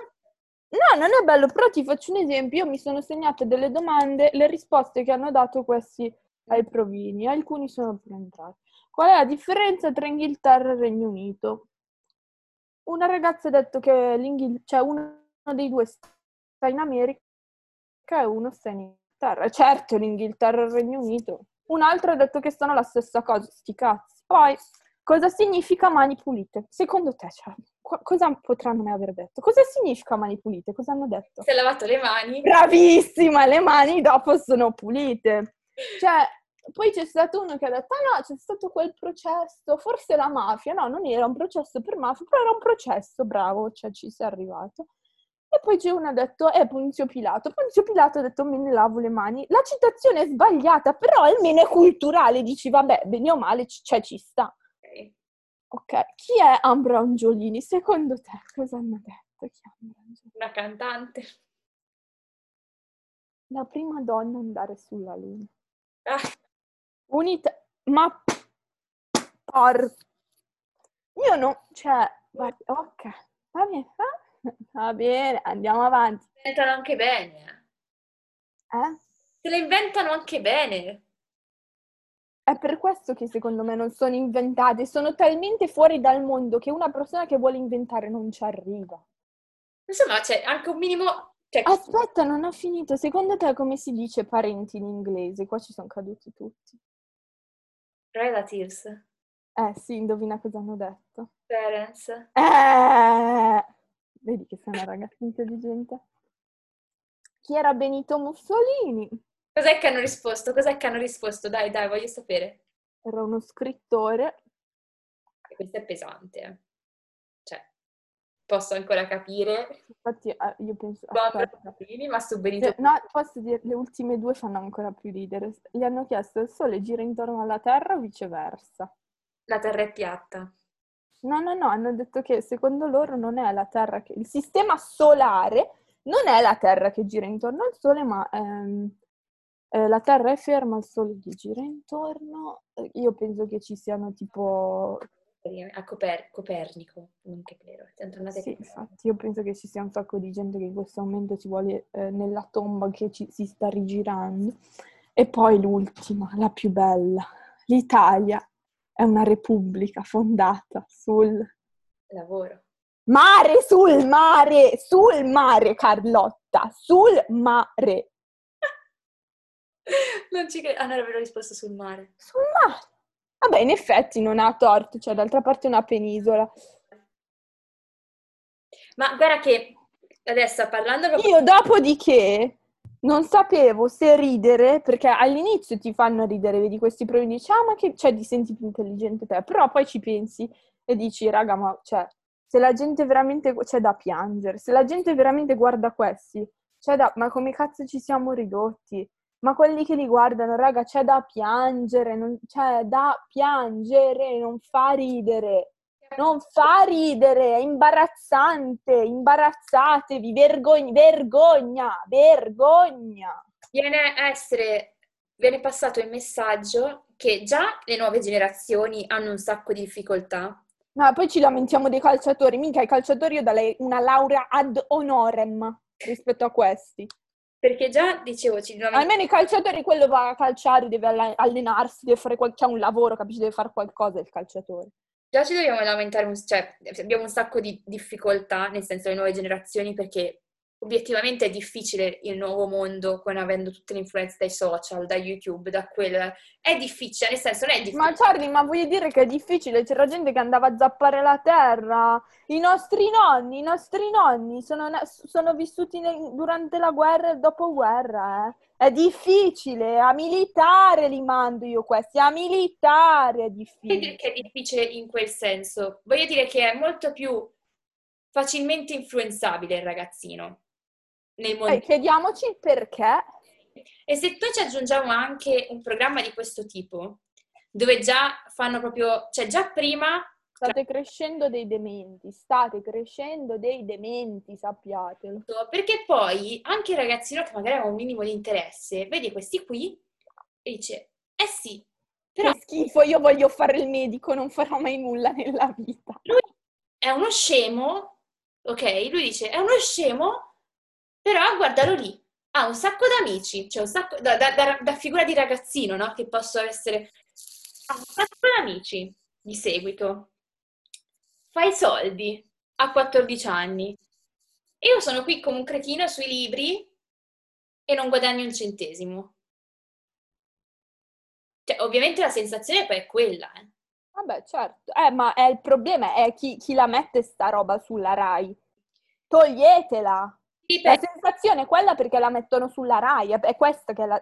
No, non è bello, però ti faccio un esempio. Io mi sono segnate delle domande, le risposte che hanno dato questi ai provini. Alcuni sono pure entrati. Qual è la differenza tra Inghilterra e Regno Unito? Una ragazza ha detto che cioè uno dei due sta in America e uno sta in Inghilterra. Certo, l'Inghilterra e il Regno Unito. Un altro ha detto che sono la stessa cosa, sti cazzi. Poi, cosa significa mani pulite? Secondo te, cioè, cosa potranno mai aver detto? Cosa significa mani pulite? Cosa hanno detto? Si è lavato le mani. Bravissima, le mani dopo sono pulite. Cioè, poi c'è stato uno che ha detto, ah no, c'è stato quel processo, forse la mafia, no, non era un processo per mafia, però era un processo, bravo, cioè ci sei arrivato. E poi c'è uno che ha detto, è Ponzio Pilato. Ponzio Pilato ha detto, me ne lavo le mani. La citazione è sbagliata, però almeno è culturale, dici, vabbè, bene o male, c- cioè ci sta. Ok. Ok, chi è Ambra Angiolini? Secondo te cosa hanno detto? Una cantante. La prima donna ad andare sulla luna. Ah. Unità, ma por... Io no, cioè, ok, va bene, va bene, (laughs) andiamo avanti. Se inventano anche bene. Eh? Se le inventano anche bene. È per questo che secondo me non sono inventate, sono talmente fuori dal mondo che una persona che vuole inventare non ci arriva. Insomma, c'è anche un minimo... Cioè... Aspetta, non ho finito. Secondo te come si dice parenti in inglese? Qua ci sono caduti tutti. Relatives. Eh sì, indovina cosa hanno detto. Parents. Eh! Vedi che sei una ragazza intelligente. Chi era Benito Mussolini? Cos'è che hanno risposto? Cos'è che hanno risposto? Dai, dai, voglio sapere. Era uno scrittore. Questo è pesante. Eh posso ancora capire. Infatti eh, io penso... Capini, ma su Benito... No, posso dire, le ultime due fanno ancora più ridere. Gli hanno chiesto il Sole gira intorno alla Terra o viceversa? La Terra è piatta. No, no, no, hanno detto che secondo loro non è la Terra che... Il sistema solare non è la Terra che gira intorno al Sole, ma ehm, eh, la Terra è ferma, il Sole gli gira intorno. Io penso che ci siano tipo a Coper- Copernico, non Keplero. Sì, infatti io penso che ci sia un sacco di gente che in questo momento si vuole eh, nella tomba che ci, si sta rigirando. E poi l'ultima, la più bella. L'Italia è una repubblica fondata sul lavoro. Mare sul mare, sul mare Carlotta, sul mare. (laughs) non ci credo. Ah, non avevo risposto sul mare. Sul mare. Vabbè, in effetti non ha torto, cioè d'altra parte è una penisola. Ma guarda che adesso parlando. Io dopodiché non sapevo se ridere, perché all'inizio ti fanno ridere, vedi questi problemi, dici, ah ma che, cioè ti senti più intelligente te, però poi ci pensi e dici, raga, ma cioè, se la gente veramente, c'è da piangere, se la gente veramente guarda questi, c'è da, ma come cazzo ci siamo ridotti? Ma quelli che li guardano, raga, c'è da piangere, non, c'è da piangere, non fa ridere. Non fa ridere, è imbarazzante, imbarazzatevi, vergogna, vergogna, vergogna. Viene a essere, viene passato il messaggio che già le nuove generazioni hanno un sacco di difficoltà. No, poi ci lamentiamo dei calciatori, mica ai calciatori io darei una laurea ad honorem rispetto a questi. Perché già, dicevo, ci dobbiamo... Almeno i calciatori, quello va a calciare, deve allenarsi, deve fare qual- c'è un lavoro, capisci? Deve fare qualcosa il calciatore. Già ci dobbiamo lamentare, cioè abbiamo un sacco di difficoltà, nel senso le nuove generazioni, perché obiettivamente è difficile il nuovo mondo con avendo tutte le influenze dai social, da YouTube, da quel... È difficile, nel senso non è difficile. Ma Charlie, ma voglio dire che è difficile? C'era gente che andava a zappare la terra. I nostri nonni, i nostri nonni sono, sono vissuti nel, durante la guerra e il dopoguerra, eh. È difficile, a militare li mando io questi, a militare è difficile. Voglio dire che è difficile in quel senso. Voglio dire che è molto più facilmente influenzabile il ragazzino mondo. Eh, chiediamoci il perché. E se poi ci aggiungiamo anche un programma di questo tipo, dove già fanno proprio, cioè già prima... State crescendo dei dementi, state crescendo dei dementi, sappiatelo. Perché poi anche il ragazzino che magari ha un minimo di interesse, vede questi qui e dice, eh sì, però... Che schifo, io voglio fare il medico, non farò mai nulla nella vita. Lui è uno scemo, ok? Lui dice, è uno scemo però guardalo lì, ha un sacco d'amici, cioè un sacco, da, da, da, da figura di ragazzino, no? Che posso essere... Ha un sacco d'amici di seguito. Fa i soldi a 14 anni. Io sono qui come un cretino sui libri e non guadagno un centesimo. Cioè, ovviamente la sensazione poi è quella, eh. Vabbè, certo. Eh, ma il problema è chi, chi la mette sta roba sulla RAI. Toglietela! La sensazione è quella perché la mettono sulla RAI, è questa che è la...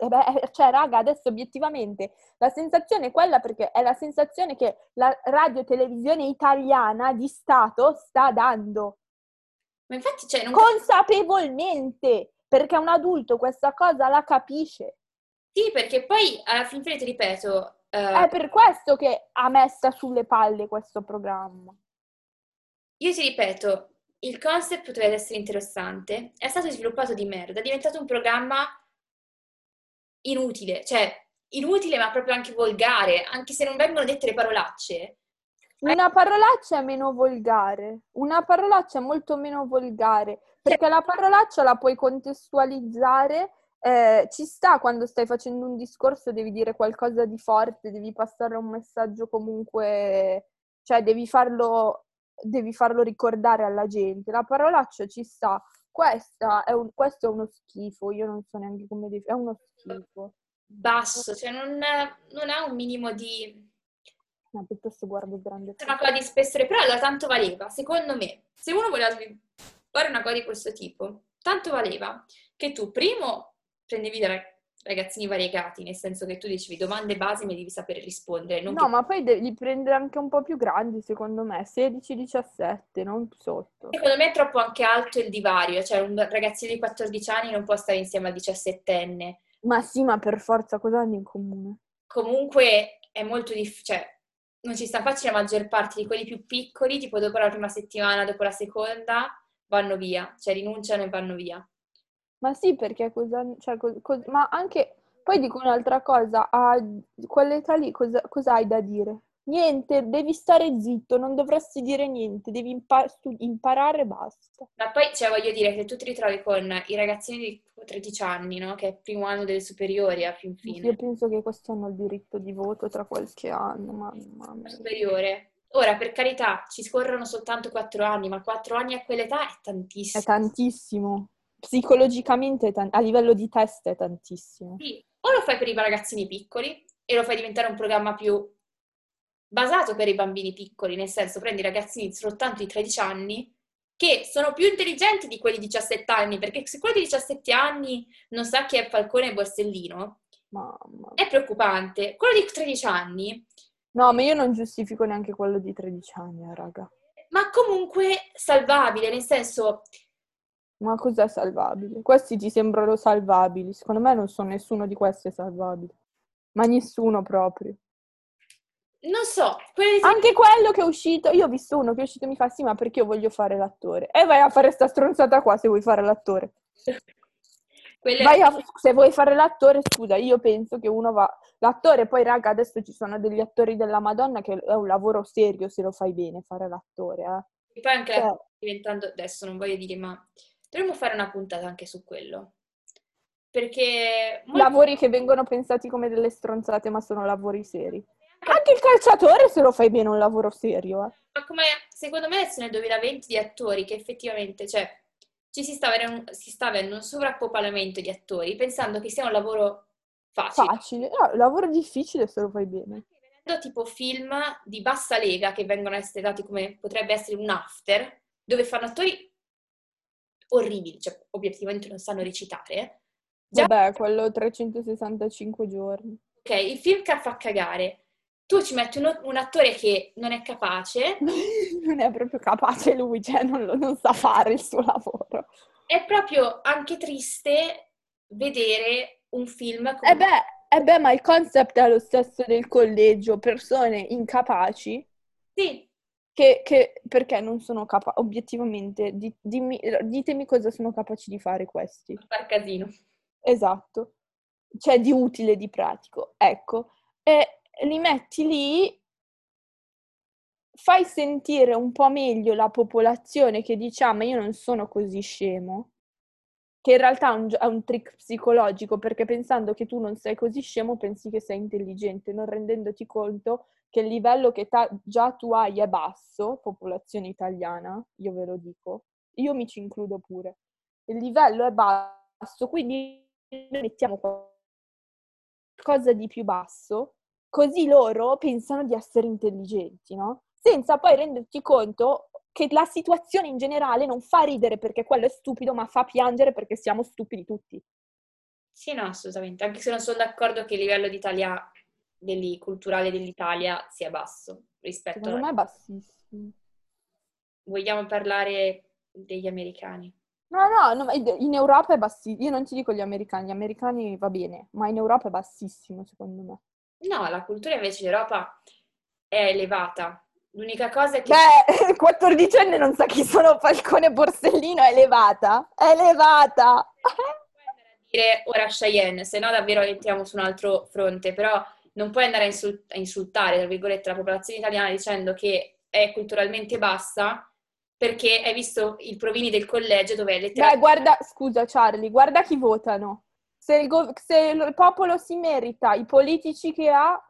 Cioè, raga, adesso obiettivamente la sensazione è quella perché è la sensazione che la radio-televisione italiana di Stato sta dando. Ma infatti, cioè, non... Consapevolmente, perché un adulto questa cosa la capisce. Sì, perché poi alla fin fine ti ripeto... Uh... È per questo che ha messa sulle palle questo programma. Io ti ripeto, il concept potrebbe essere interessante, è stato sviluppato di merda, è diventato un programma inutile, cioè inutile ma proprio anche volgare, anche se non vengono dette le parolacce. Una parolaccia è meno volgare, una parolaccia è molto meno volgare, perché la parolaccia la puoi contestualizzare, eh, ci sta quando stai facendo un discorso, devi dire qualcosa di forte, devi passare un messaggio comunque, cioè devi farlo devi farlo ricordare alla gente. La parolaccia ci sta. Questa è un, questo è uno schifo, io non so neanche come definire, è uno schifo. Basso, cioè non, non ha un minimo di... No, piuttosto guardo il grande... Una cosa di spessore, però allora tanto valeva, secondo me, se uno voleva fare una cosa di questo tipo, tanto valeva che tu primo prendevi ragazzini variegati, nel senso che tu dicevi domande base mi devi sapere rispondere. no, che... ma poi devi prendere anche un po' più grandi, secondo me, 16-17, non sotto. Secondo me è troppo anche alto il divario, cioè un ragazzino di 14 anni non può stare insieme al 17enne. Ma sì, ma per forza cosa hanno in comune? Comunque è molto difficile, cioè non ci sta facile la maggior parte di quelli più piccoli, tipo dopo la prima settimana, dopo la seconda, vanno via, cioè rinunciano e vanno via. Ma sì, perché cosa, cioè, co- co- ma anche, poi dico un'altra cosa, a quell'età lì cosa, cosa hai da dire? Niente, devi stare zitto, non dovresti dire niente, devi impar- imparare e basta. Ma poi, cioè, voglio dire che tu ti ritrovi con i ragazzini di 13 anni, no? Che è il primo anno delle superiori a fin fine. Io penso che questi hanno il diritto di voto tra qualche anno, mamma mia. Superiore. Ora, per carità, ci scorrono soltanto 4 anni, ma 4 anni a quell'età è tantissimo. È tantissimo psicologicamente a livello di test è tantissimo. Sì, o lo fai per i ragazzini piccoli e lo fai diventare un programma più basato per i bambini piccoli, nel senso prendi ragazzini soltanto di 13 anni che sono più intelligenti di quelli di 17 anni, perché se quello di 17 anni non sa chi è Falcone e Borsellino, Mamma. è preoccupante. Quello di 13 anni... No, ma io non giustifico neanche quello di 13 anni, eh, raga. Ma comunque salvabile, nel senso... Ma cos'è salvabile? Questi ti sembrano salvabili. Secondo me non sono nessuno di questi è salvabile. Ma nessuno proprio. Non so, quelli... Anche quello che è uscito, io ho visto uno che è uscito e mi fa sì, ma perché io voglio fare l'attore? E vai a fare sta stronzata qua se vuoi fare l'attore. (laughs) Quelle... Vai a, se vuoi fare l'attore, scusa, io penso che uno va... L'attore, poi raga, adesso ci sono degli attori della Madonna che è un lavoro serio se lo fai bene fare l'attore, eh. E poi anche Cioè- la... diventando, adesso non voglio dire, ma dovremmo fare una puntata anche su quello. Perché molti- Lavori che vengono pensati come delle stronzate, ma sono lavori seri. Anche il calciatore, se lo fai bene, è un lavoro serio, eh. Ma come secondo me adesso nel 2020 di attori che effettivamente, cioè, ci si sta avendo, si sta avendo un sovrappopolamento di attori pensando che sia un lavoro facile. Facile. No, lavoro difficile se lo fai bene. Vedendo tipo film di bassa lega che vengono a essere dati come potrebbe essere un after, dove fanno attori orribili, cioè obiettivamente non sanno recitare. Già, Vabbè, quello 365 giorni. ok, il film che fa cagare. Tu ci metti uno- un attore che non è capace, (laughs) non è proprio capace lui, cioè non, lo- non sa fare il suo lavoro. è proprio anche triste vedere un film come E beh, eh beh, ma il concept è lo stesso del collegio, persone incapaci Sì, che, che- perché non sono capaci, obiettivamente, di- dimmi- ditemi cosa sono capaci di fare questi. far casino. Esatto, cioè di utile, di pratico, ecco, e li metti lì, fai sentire un po' meglio la popolazione che dice, ma io non sono così scemo, che in realtà è un, è un trick psicologico, perché pensando che tu non sei così scemo, pensi che sei intelligente, non rendendoti conto che il livello che ta- già tu hai è basso, popolazione italiana, io ve lo dico, io mi ci includo pure, il livello è basso, quindi mettiamo qualcosa di più basso, così loro pensano di essere intelligenti, no? Senza poi renderti conto che la situazione in generale non fa ridere perché quello è stupido, ma fa piangere perché siamo stupidi tutti. Sì, no, assolutamente. Anche se non sono d'accordo che il livello d'Italia, degli- culturale dell'Italia sia basso rispetto Secondo a... me è bassissimo. Vogliamo parlare degli americani? No, no, no, in Europa è bassissimo. Io non ti dico gli americani, gli americani va bene, ma in Europa è bassissimo, secondo me. No, la cultura invece in Europa è elevata. L'unica cosa è che... Beh, (laughs) 14enne non sa chi sono Falcone e Borsellino, è elevata, è elevata. a dire ora Cheyenne, se no davvero entriamo su un altro fronte, però non puoi andare a, insul- a insultare, tra virgolette, la popolazione italiana dicendo che è culturalmente bassa perché hai visto il provini del collegio dove è Beh, letteralmente... guarda, scusa Charlie, guarda chi votano. Se il, gov- se il popolo si merita i politici che ha,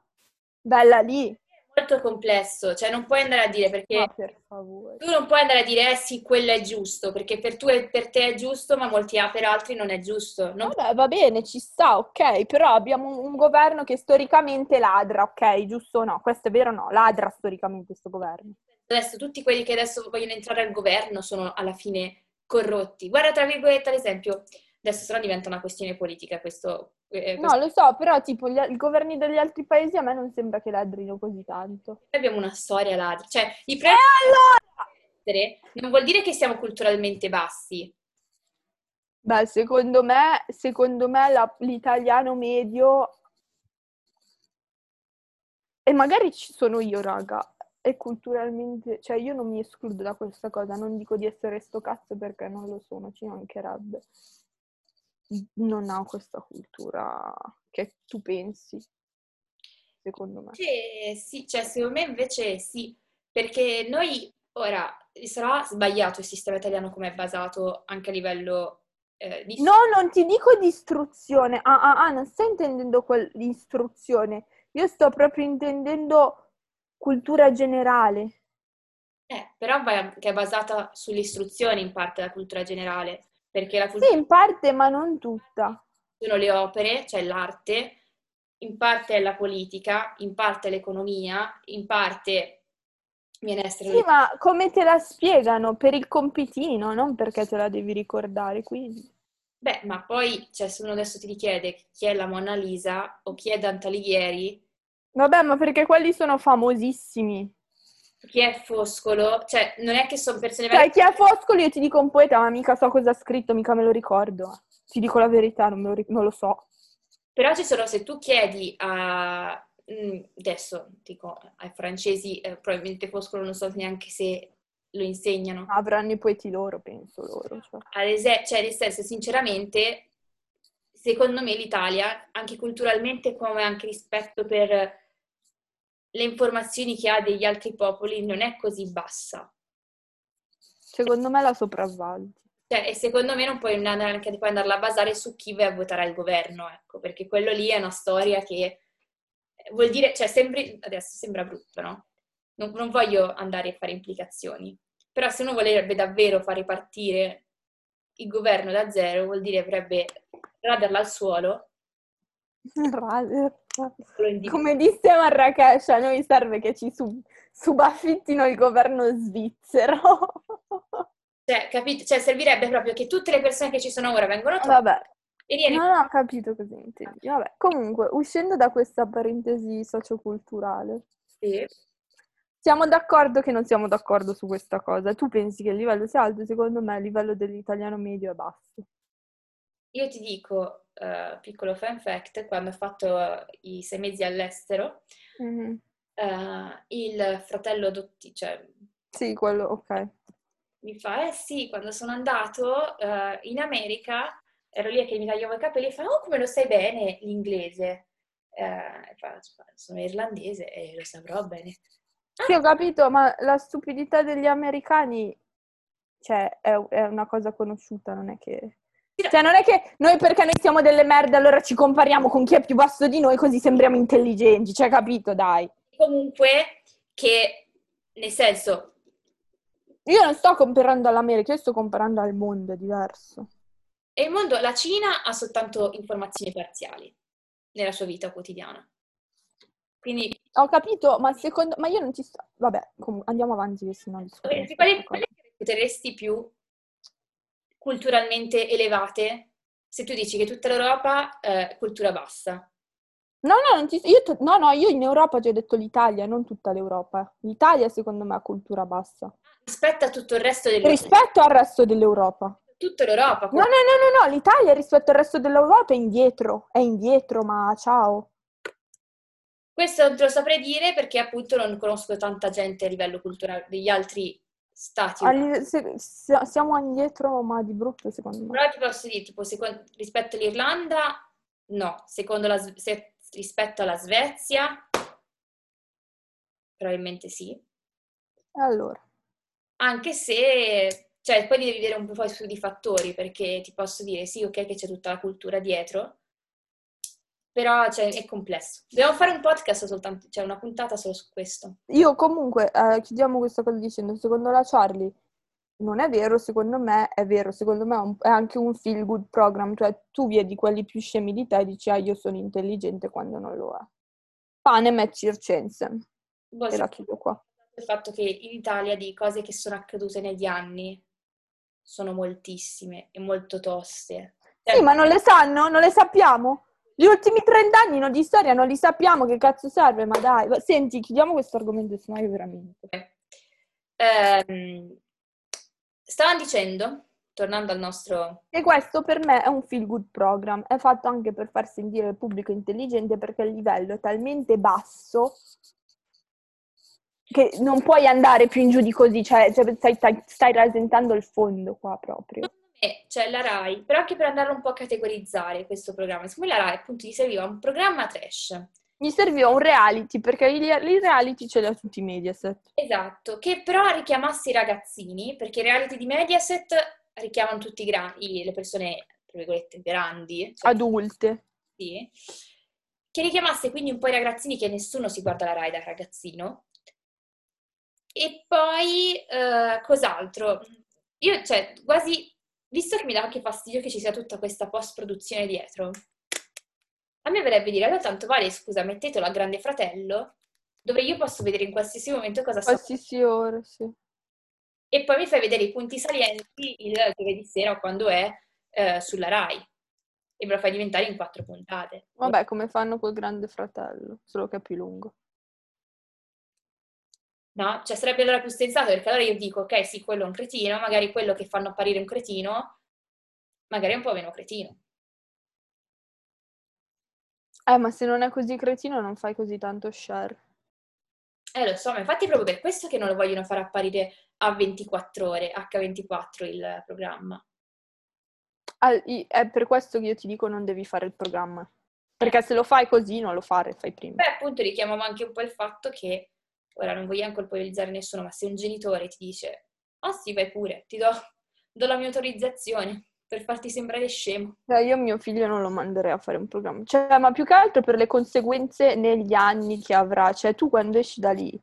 bella lì. Molto complesso, cioè non puoi andare a dire perché Ma per favore. tu non puoi andare a dire eh sì, quello è giusto, perché per, tu, per te è giusto, ma molti, per altri non è giusto. Non Vabbè, va bene, ci sta, ok, però abbiamo un, un governo che storicamente ladra, ok, giusto o no? Questo è vero o no? Ladra storicamente questo governo. adesso tutti quelli che adesso vogliono entrare al governo sono alla fine corrotti. Guarda, tra virgolette, ad esempio, adesso se no diventa una questione politica questo. Eh, No, questo- lo so, però tipo gli, i governi degli altri paesi a me non sembra che ladrino così tanto. Abbiamo una storia ladra, cioè i E prezzi allora? non vuol dire che siamo culturalmente bassi. Beh, secondo me, secondo me la- l'italiano medio, e magari ci sono io, raga, è culturalmente, cioè io non mi escludo da questa cosa, non dico di essere sto cazzo perché non lo sono, ci mancherebbe. Non ha questa cultura che tu pensi, secondo me. Sì, sì, cioè secondo me invece sì, perché noi ora sarà sbagliato il sistema italiano come è basato anche a livello eh, di No, non ti dico di istruzione. Ah, ah, ah, non stai intendendo quel- l'istruzione. Io sto proprio intendendo cultura generale. Eh, però che è basata sull'istruzione in parte la cultura generale, perché la Sì, cultura in parte, ma non tutta. sono le opere, cioè l'arte, in parte è la politica, in parte è l'economia, in parte viene essere... Sì, ma come te la spiegano? Per il compitino, non perché te la devi ricordare, quindi... Beh, ma poi, cioè, se uno adesso ti richiede chi è la Mona Lisa o chi è Dante Alighieri... Vabbè, ma perché quelli sono famosissimi. Chi è Foscolo? Cioè, non è che sono persone... Cioè, chi è Foscolo io ti dico un poeta, ma mica so cosa ha scritto, mica me lo ricordo. Ti dico la verità, non, lo, non lo so. Però ci sono, se tu chiedi a... Mm, adesso dico ai francesi, eh, probabilmente Foscolo non so neanche se lo insegnano. Avranno i poeti loro, penso loro. Cioè. Ad esempio, cioè, nel senso, sinceramente, secondo me l'Italia, anche culturalmente come anche rispetto per le informazioni che ha degli altri popoli, non è così bassa. Secondo me la sopravvaluti. Cioè, e secondo me non puoi neanche puoi andarla a basare su chi vai a votare al governo, ecco, perché quello lì è una storia che vuol dire, cioè, sembri, adesso sembra brutto, no? non, non voglio andare a fare implicazioni, però se uno volebbe davvero far ripartire il governo da zero, vuol dire avrebbe raderla al suolo. (laughs) Rader. Come disse Marrakesh, a noi serve che ci sub- subaffittino il governo svizzero. (laughs) Cioè, capito? Cioè, servirebbe proprio che tutte le persone che ci sono ora vengono tolte. Vabbè. E viene... Non ho capito cosa intendi. Vabbè, comunque, uscendo da questa parentesi socioculturale. Sì. Siamo d'accordo che non siamo d'accordo su questa cosa. Tu pensi che il livello sia alto? Secondo me il livello dell'italiano medio è basso. Io ti dico, uh, piccolo fan fact, quando ho fatto uh, i sei mesi all'estero, mm-hmm. uh, il fratello adotti, cioè... Sì, quello, ok. Mi fa, eh sì, quando sono andato in America, ero lì che mi tagliavo i capelli e fa, oh come lo sai bene l'inglese? Fa, sono irlandese e lo saprò bene. Sì, ho capito, ma la stupidità degli americani, cioè, è, è una cosa conosciuta, non è che... Cioè, non è che noi perché noi siamo delle merde allora ci compariamo con chi è più basso di noi così sembriamo intelligenti, cioè, capito, dai. Comunque, che, nel senso... Io non sto comparando all'America, io sto comparando al mondo, è diverso. E il mondo, la Cina ha soltanto informazioni parziali nella sua vita quotidiana. Quindi... Ho capito, ma secondo... Ma io non ci sto... Vabbè, comunque, andiamo avanti che sennò... Quali, quali reputeresti più culturalmente elevate se tu dici che tutta l'Europa è cultura bassa? No, no, ti, io, no, no, io in Europa ti ho detto l'Italia, non tutta l'Europa. L'Italia secondo me ha cultura bassa. Rispetto a tutto il resto dell'Europa? Rispetto al resto dell'Europa. Tutta l'Europa? No, no, no, no, no, l'Italia rispetto al resto dell'Europa è indietro, è indietro, ma ciao. Questo non te lo saprei dire perché appunto non conosco tanta gente a livello culturale degli altri stati. Alli- se, se, siamo indietro, ma di brutto secondo me. Però ti posso dire, tipo, secondo, rispetto all'Irlanda, no. Secondo la, se, rispetto alla Svezia, probabilmente sì. Allora. Anche se, cioè, poi devi vedere un po' su di fattori, perché ti posso dire, sì, ok che c'è tutta la cultura dietro, però cioè, è complesso. Dobbiamo fare un podcast soltanto, cioè una puntata solo su questo. Io comunque, eh, chiudiamo questa cosa dicendo, secondo la Charlie non è vero, secondo me è vero, secondo me è, un, è anche un feel good program, cioè tu vedi quelli più scemi di te e dici ah io sono intelligente quando non lo è. Panem et circensem. Boh, e la chiudo qua. Il fatto che in Italia di cose che sono accadute negli anni sono moltissime e molto toste. Sì, ma non le sanno? Non le sappiamo? Gli ultimi 30 anni no, di storia non li sappiamo, che cazzo serve, ma dai. Senti, chiudiamo questo argomento, sennò veramente. Eh, stavano dicendo, tornando al nostro... E questo per me è un feel good program, è fatto anche per far sentire il pubblico intelligente perché il livello è talmente basso che non puoi andare più in giù di così, cioè, cioè stai, stai, stai rasentando il fondo qua proprio me c'è la RAI, però anche per andarlo un po' a categorizzare questo programma, siccome la RAI appunto gli serviva un programma trash. Gli serviva un reality, perché i, i reality ce li ha tutti i Mediaset. Esatto, che però richiamasse i ragazzini, perché i reality di Mediaset richiamano tutti gra- le persone, tra virgolette, grandi. Cioè, Adulte. Sì. Che richiamasse quindi un po' i ragazzini, che nessuno si guarda la RAI da ragazzino. E poi, eh, cos'altro? Io, cioè, quasi visto che mi dà anche fastidio che ci sia tutta questa post-produzione dietro, a me verrebbe dire, allora tanto vale, scusa, mettetelo a Grande Fratello, dove io posso vedere in qualsiasi momento cosa sta Qualsiasi ora, sì. E poi mi fai vedere i punti salienti il giovedì sera o quando è eh, sulla Rai. E me lo fai diventare in quattro puntate. Vabbè, come fanno col Grande Fratello, solo che è più lungo. No? Cioè sarebbe allora più sensato, perché allora io dico, ok, sì, quello è un cretino, magari quello che fanno apparire un cretino, magari è un po' meno cretino. Eh, ma se non è così cretino non fai così tanto share. Eh, lo so, ma infatti è proprio per questo che non lo vogliono far apparire a 24 ore, H24 il programma. Ah, è per questo che io ti dico non devi fare il programma. Perché se lo fai così non lo fare, fai prima. Beh, appunto richiamavo anche un po' il fatto che, ora non vogliamo colpevolizzare nessuno, ma se un genitore ti dice, oh sì, vai pure, ti do, do la mia autorizzazione per farti sembrare scemo. Cioè, io mio figlio non lo manderei a fare un programma. Cioè, ma più che altro per le conseguenze negli anni che avrà. Cioè, tu quando esci da lì,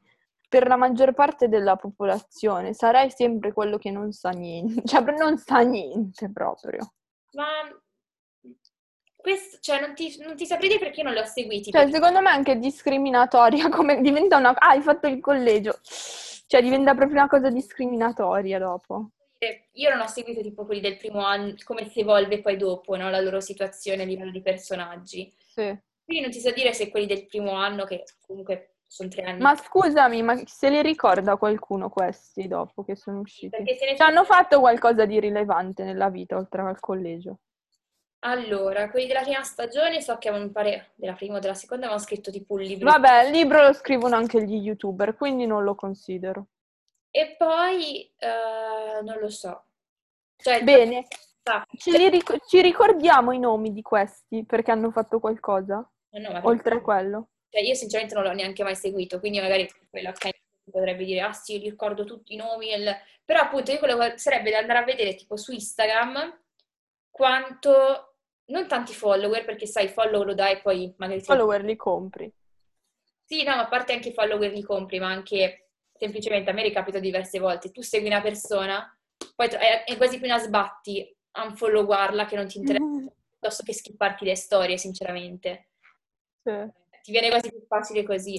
per la maggior parte della popolazione, sarai sempre quello che non sa niente. (laughs) Cioè, non sa niente proprio. Ma questo, cioè, non ti, non ti saprei dire perché non li ho seguiti. Cioè, perché- secondo me è anche discriminatoria, (laughs) come diventa una... Ah, hai fatto il collegio. Cioè, diventa proprio una cosa discriminatoria dopo. Eh, Io non ho seguito tipo quelli del primo anno, come si evolve poi dopo, no? La loro situazione a livello di personaggi. Sì. Quindi non ti so dire se quelli del primo anno, che comunque sono tre anni. Ma scusami, ma se li ricorda qualcuno questi dopo che sono usciti? Perché se ne Cioè, hanno fatto qualcosa di rilevante nella vita oltre al collegio? Allora, quelli della prima stagione so che avevano, mi pare, della prima o della seconda avevano scritto tipo un libro. Vabbè, il libro lo scrivono anche gli youtuber, quindi non lo considero. E poi, eh, non lo so. Cioè, Bene, sa- ci, li ric- ci ricordiamo i nomi di questi perché hanno fatto qualcosa? no, no, ma Oltre a quello? Cioè, io sinceramente non l'ho neanche mai seguito, quindi magari quella che potrebbe dire, ah sì, ricordo tutti i nomi, il- però appunto io quello sarebbe da andare a vedere tipo su Instagram quanto, non tanti follower, perché sai, follow lo dai poi magari... Follower li compri. Sì, no, ma a parte anche i follower li compri, ma anche semplicemente a me ricapita diverse volte, tu segui una persona, poi è, quasi più una sbatti a unfollowarla che non ti interessa, piuttosto che skipparti le storie, sinceramente. Sì. ti viene quasi più facile così.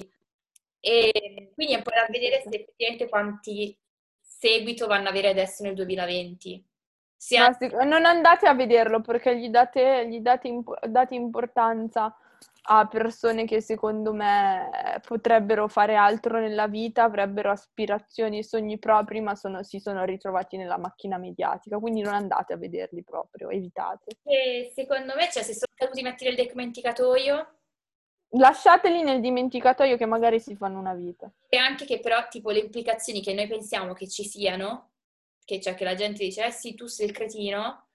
E quindi è un po' da vedere se effettivamente quanti seguito vanno ad avere adesso nel 2020. Sic- non andate a vederlo perché gli date, gli date, imp- date importanza a persone che secondo me potrebbero fare altro nella vita, avrebbero aspirazioni e sogni propri, ma sono- si sono ritrovati nella macchina mediatica. Quindi non andate a vederli proprio, evitate. se- secondo me, cioè, se sono caduti mettere il dimenticatoio, Lasciateli nel dimenticatoio che magari si fanno una vita. e anche che però tipo le implicazioni che noi pensiamo che ci siano, che cioè che la gente dice, eh sì, tu sei il cretino,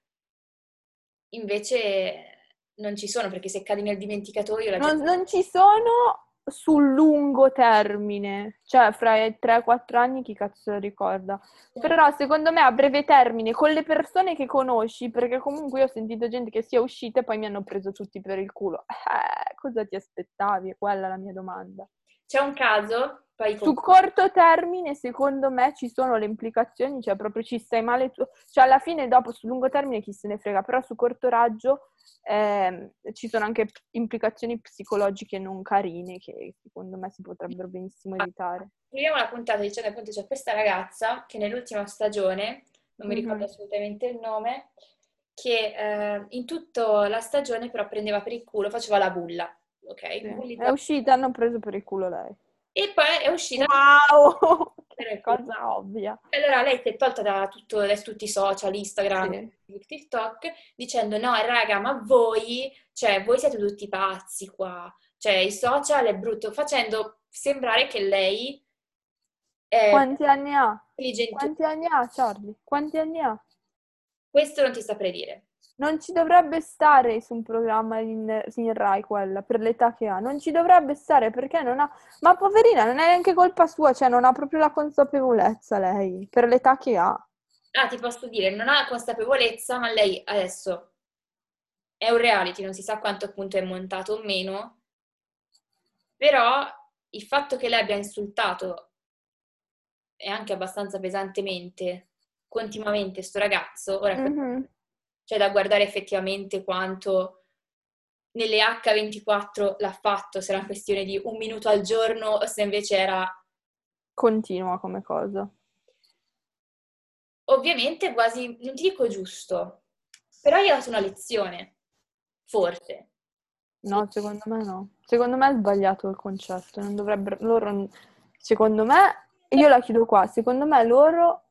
invece non ci sono, perché se cadi nel dimenticatoio la Non, gente... non ci sono sul lungo termine, cioè fra i 3-4 anni chi cazzo lo ricorda. Però secondo me a breve termine, con le persone che conosci, perché comunque io ho sentito gente che sia uscita e poi mi hanno preso tutti per il culo. Eh, cosa ti aspettavi? È quella la mia domanda. C'è un caso, poi Su corto termine, secondo me, ci sono le implicazioni, cioè proprio ci stai male tu. Cioè alla fine, dopo, sul lungo termine, chi se ne frega, però su corto raggio ehm, ci sono anche implicazioni psicologiche non carine che secondo me si potrebbero benissimo evitare. Chiudiamo la puntata dicendo appunto c'è questa ragazza che nell'ultima stagione, non mi ricordo Mhm. assolutamente il nome, che eh, in tutta la stagione però prendeva per il culo, faceva la bulla, ok? Sì. Bullizza- È uscita, hanno preso per il culo lei. E poi è uscita Wow! (laughs) cosa ovvia. Allora lei si è tolta da, tutto, da tutti i social, Instagram, Sì. TikTok, dicendo no raga, ma voi, cioè voi siete tutti pazzi qua, cioè i social è brutto, facendo sembrare che lei è Quanti anni ha? Quanti anni ha, Charlie? Quanti anni ha? Questo non ti saprei dire. Non ci dovrebbe stare su un programma in, in Rai quella, per l'età che ha. Non ci dovrebbe stare perché non ha... Ma poverina, non è neanche colpa sua, cioè non ha proprio la consapevolezza lei, per l'età che ha. Ah, ti posso dire, non ha consapevolezza, ma lei adesso è un reality, non si sa quanto appunto è montato o meno, però il fatto che lei abbia insultato e anche abbastanza pesantemente, continuamente sto ragazzo, ora Mhm. C'è da guardare effettivamente quanto nelle H24 l'ha fatto, se era una questione di un minuto al giorno o se invece era... Continua come cosa. Ovviamente quasi, non ti dico giusto, però gli ha dato una lezione, forse. No, secondo me no. Secondo me è sbagliato il concetto. Non dovrebbero, loro, secondo me, io la chiudo qua, secondo me loro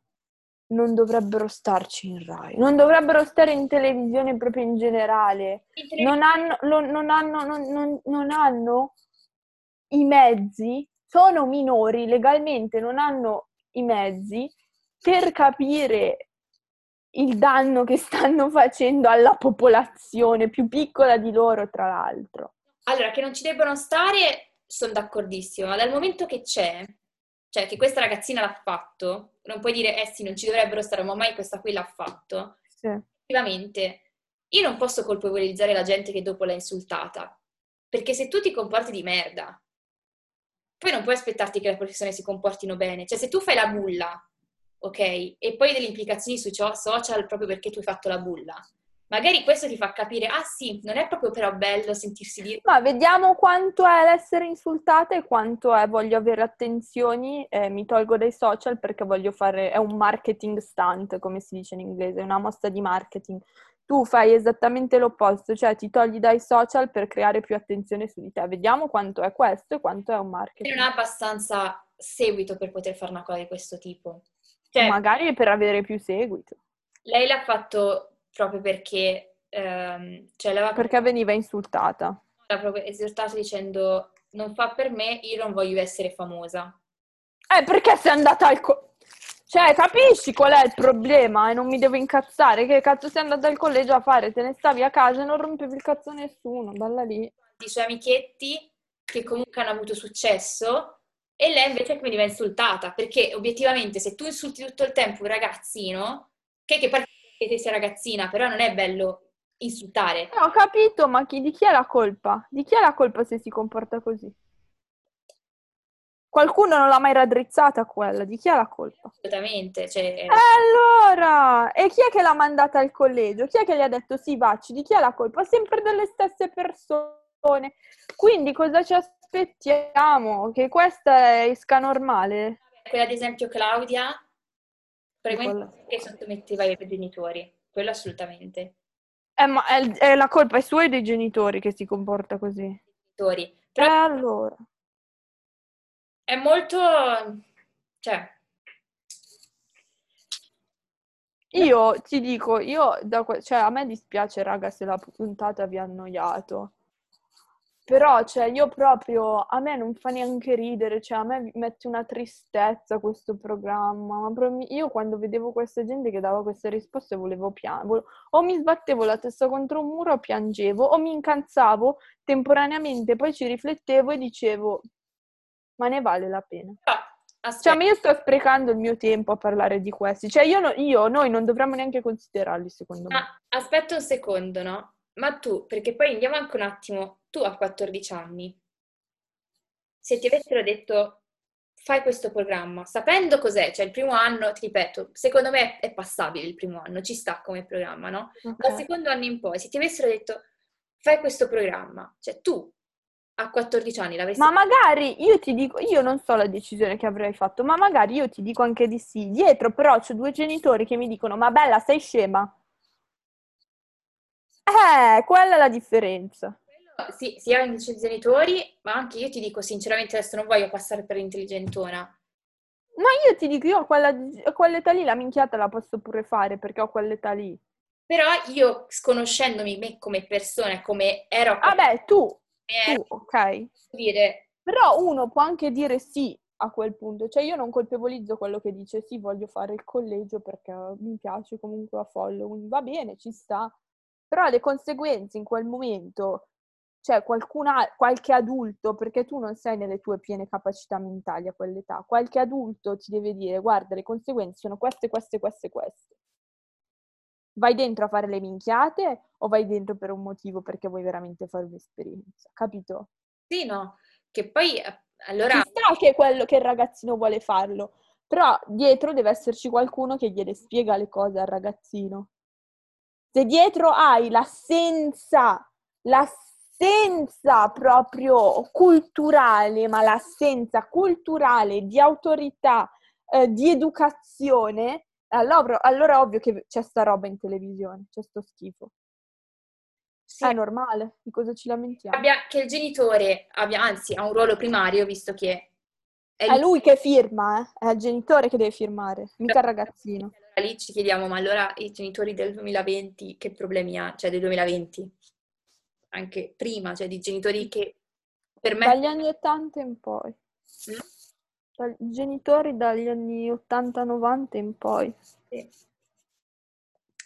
non dovrebbero starci in Rai, non dovrebbero stare in televisione proprio in generale. Non hanno, lo, non, hanno, non, non, non hanno i mezzi, sono minori legalmente, non hanno i mezzi per capire il danno che stanno facendo alla popolazione più piccola di loro, tra l'altro. Allora, che non ci debbano stare, sono d'accordissimo, ma dal momento che c'è, cioè che questa ragazzina l'ha fatto, non puoi dire, eh sì, non ci dovrebbero stare, ma mai questa qui l'ha fatto. Sì. Effettivamente, io non posso colpevolizzare la gente che dopo l'ha insultata, perché se tu ti comporti di merda, poi non puoi aspettarti che le persone si comportino bene. Cioè, se tu fai la bulla, ok, e poi delle implicazioni sui social proprio perché tu hai fatto la bulla, magari questo ti fa capire, ah sì, non è proprio però bello sentirsi dire... Ma vediamo quanto è l'essere insultata e quanto è voglio avere attenzioni, eh, mi tolgo dai social perché voglio fare, è un marketing stunt, come si dice in inglese, è una mossa di marketing. Tu fai esattamente l'opposto, cioè ti togli dai social per creare più attenzione su di te. Vediamo quanto è questo e quanto è un marketing. Non ha abbastanza seguito per poter fare una cosa di questo tipo. Cioè, Magari per avere più seguito. Lei l'ha fatto proprio perché, ehm, cioè l'aveva perché veniva insultata. L'ha proprio esortato dicendo non fa per me, io non voglio essere famosa. Eh, perché sei andata al... Co- cioè, capisci qual è il problema e non mi devo incazzare? Che cazzo sei andata al collegio a fare? Te ne stavi a casa e non rompevi il cazzo a nessuno, balla lì. I suoi amichetti che comunque hanno avuto successo e lei invece veniva insultata, perché obiettivamente se tu insulti tutto il tempo un ragazzino, che, che parte che te sia ragazzina, però non è bello insultare. No, ho capito, ma chi, di chi è la colpa? Di chi è la colpa se si comporta così? Qualcuno non l'ha mai raddrizzata quella, di chi è la colpa? Assolutamente. Cioè... Allora, e chi è che l'ha mandata al collegio? Chi è che gli ha detto sì, vacci? Di chi è la colpa? Sempre delle stesse persone. Quindi cosa ci aspettiamo? Che questa esca normale? Quella ad esempio Claudia probabilmente che sottometteva i genitori, quello assolutamente. Eh, ma è, è, la colpa è sua e dei genitori che si comporta così. Genitori. Però eh, allora. È molto... cioè... Io ti dico, io da que- cioè a me dispiace raga se la puntata vi ha annoiato. Però, cioè, io proprio, a me non fa neanche ridere, cioè, a me mette una tristezza questo programma. Ma io quando vedevo questa gente che dava queste risposte volevo piangere. O mi sbattevo la testa contro un muro o piangevo, o mi incazzavo temporaneamente, poi ci riflettevo e dicevo, ma ne vale la pena. Ah, cioè, ma io sto sprecando il mio tempo a parlare di questi. Cioè, io, no, io noi non dovremmo neanche considerarli, secondo me. Ah, aspetta un secondo, no? Ma tu, perché poi andiamo anche un attimo, tu a 14 anni, se ti avessero detto fai questo programma, sapendo cos'è, cioè il primo anno, ti ripeto, secondo me è passabile il primo anno, ci sta come programma, no? Okay. Dal secondo anno in poi, se ti avessero detto fai questo programma, cioè tu a 14 anni l'avresti Ma magari io ti dico, io non so la decisione che avrei fatto, ma magari io ti dico anche di sì. Dietro però c'ho due genitori che mi dicono "Ma bella, sei scema". Eh, quella è la differenza. Sì, sia i genitori, ma anche io ti dico sinceramente adesso non voglio passare per intelligentona. Ma io ti dico, io a, quella, a quell'età lì la minchiata la posso pure fare perché ho quell'età lì. Però io, sconoscendomi me come persona, come ero... Vabbè, tu, tu, ok. Dire... Però uno può anche dire sì a quel punto. Cioè io non colpevolizzo quello che dice sì, voglio fare il collegio perché mi piace comunque a follow. Va bene, ci sta. Però le conseguenze in quel momento, cioè qualcuna, qualche adulto, perché tu non sei nelle tue piene capacità mentali a quell'età, qualche adulto ti deve dire guarda le conseguenze sono queste, queste, queste, queste. Vai dentro a fare le minchiate o vai dentro per un motivo perché vuoi veramente fare un'esperienza, capito? Sì, no, che poi eh, allora... Ci sta che quello che il ragazzino vuole farlo, però dietro deve esserci qualcuno che gliele spiega le cose al ragazzino. Se dietro hai l'assenza, l'assenza proprio culturale, ma l'assenza culturale di autorità, eh, di educazione, allora, allora è ovvio che c'è sta roba in televisione, c'è sto schifo. Sì. È normale, di cosa ci lamentiamo? Abbia, che il genitore abbia, anzi, ha un ruolo primario, visto che è, è lui che firma, eh? è il genitore che deve firmare, mica il ragazzino. Allora lì ci chiediamo, ma allora i genitori del 2020 che problemi ha? Cioè del 2020? Anche prima, cioè di genitori che per me... Dagli anni 80 in poi. Mm? Dai, genitori dagli anni 80-90 in poi. Sì.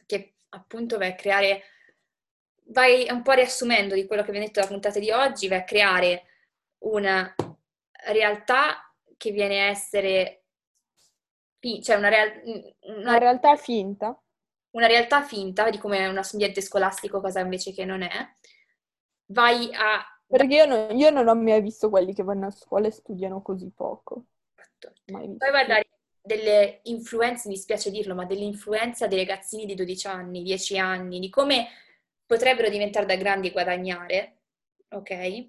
Che appunto vai a creare... Vai un po' riassumendo di quello che vi ho detto la puntata di oggi, vai a creare una realtà che viene a essere cioè una, real- una, una, realtà finta. Una realtà finta di come è un ambiente scolastico, cosa invece che non è. Vai a... Perché io non, io non ho mai visto quelli che vanno a scuola e studiano così poco. Poi vai a dare delle influenze, mi spiace dirlo, ma dell'influenza dei ragazzini di 12 anni, 10 anni, di come potrebbero diventare da grandi e guadagnare, ok?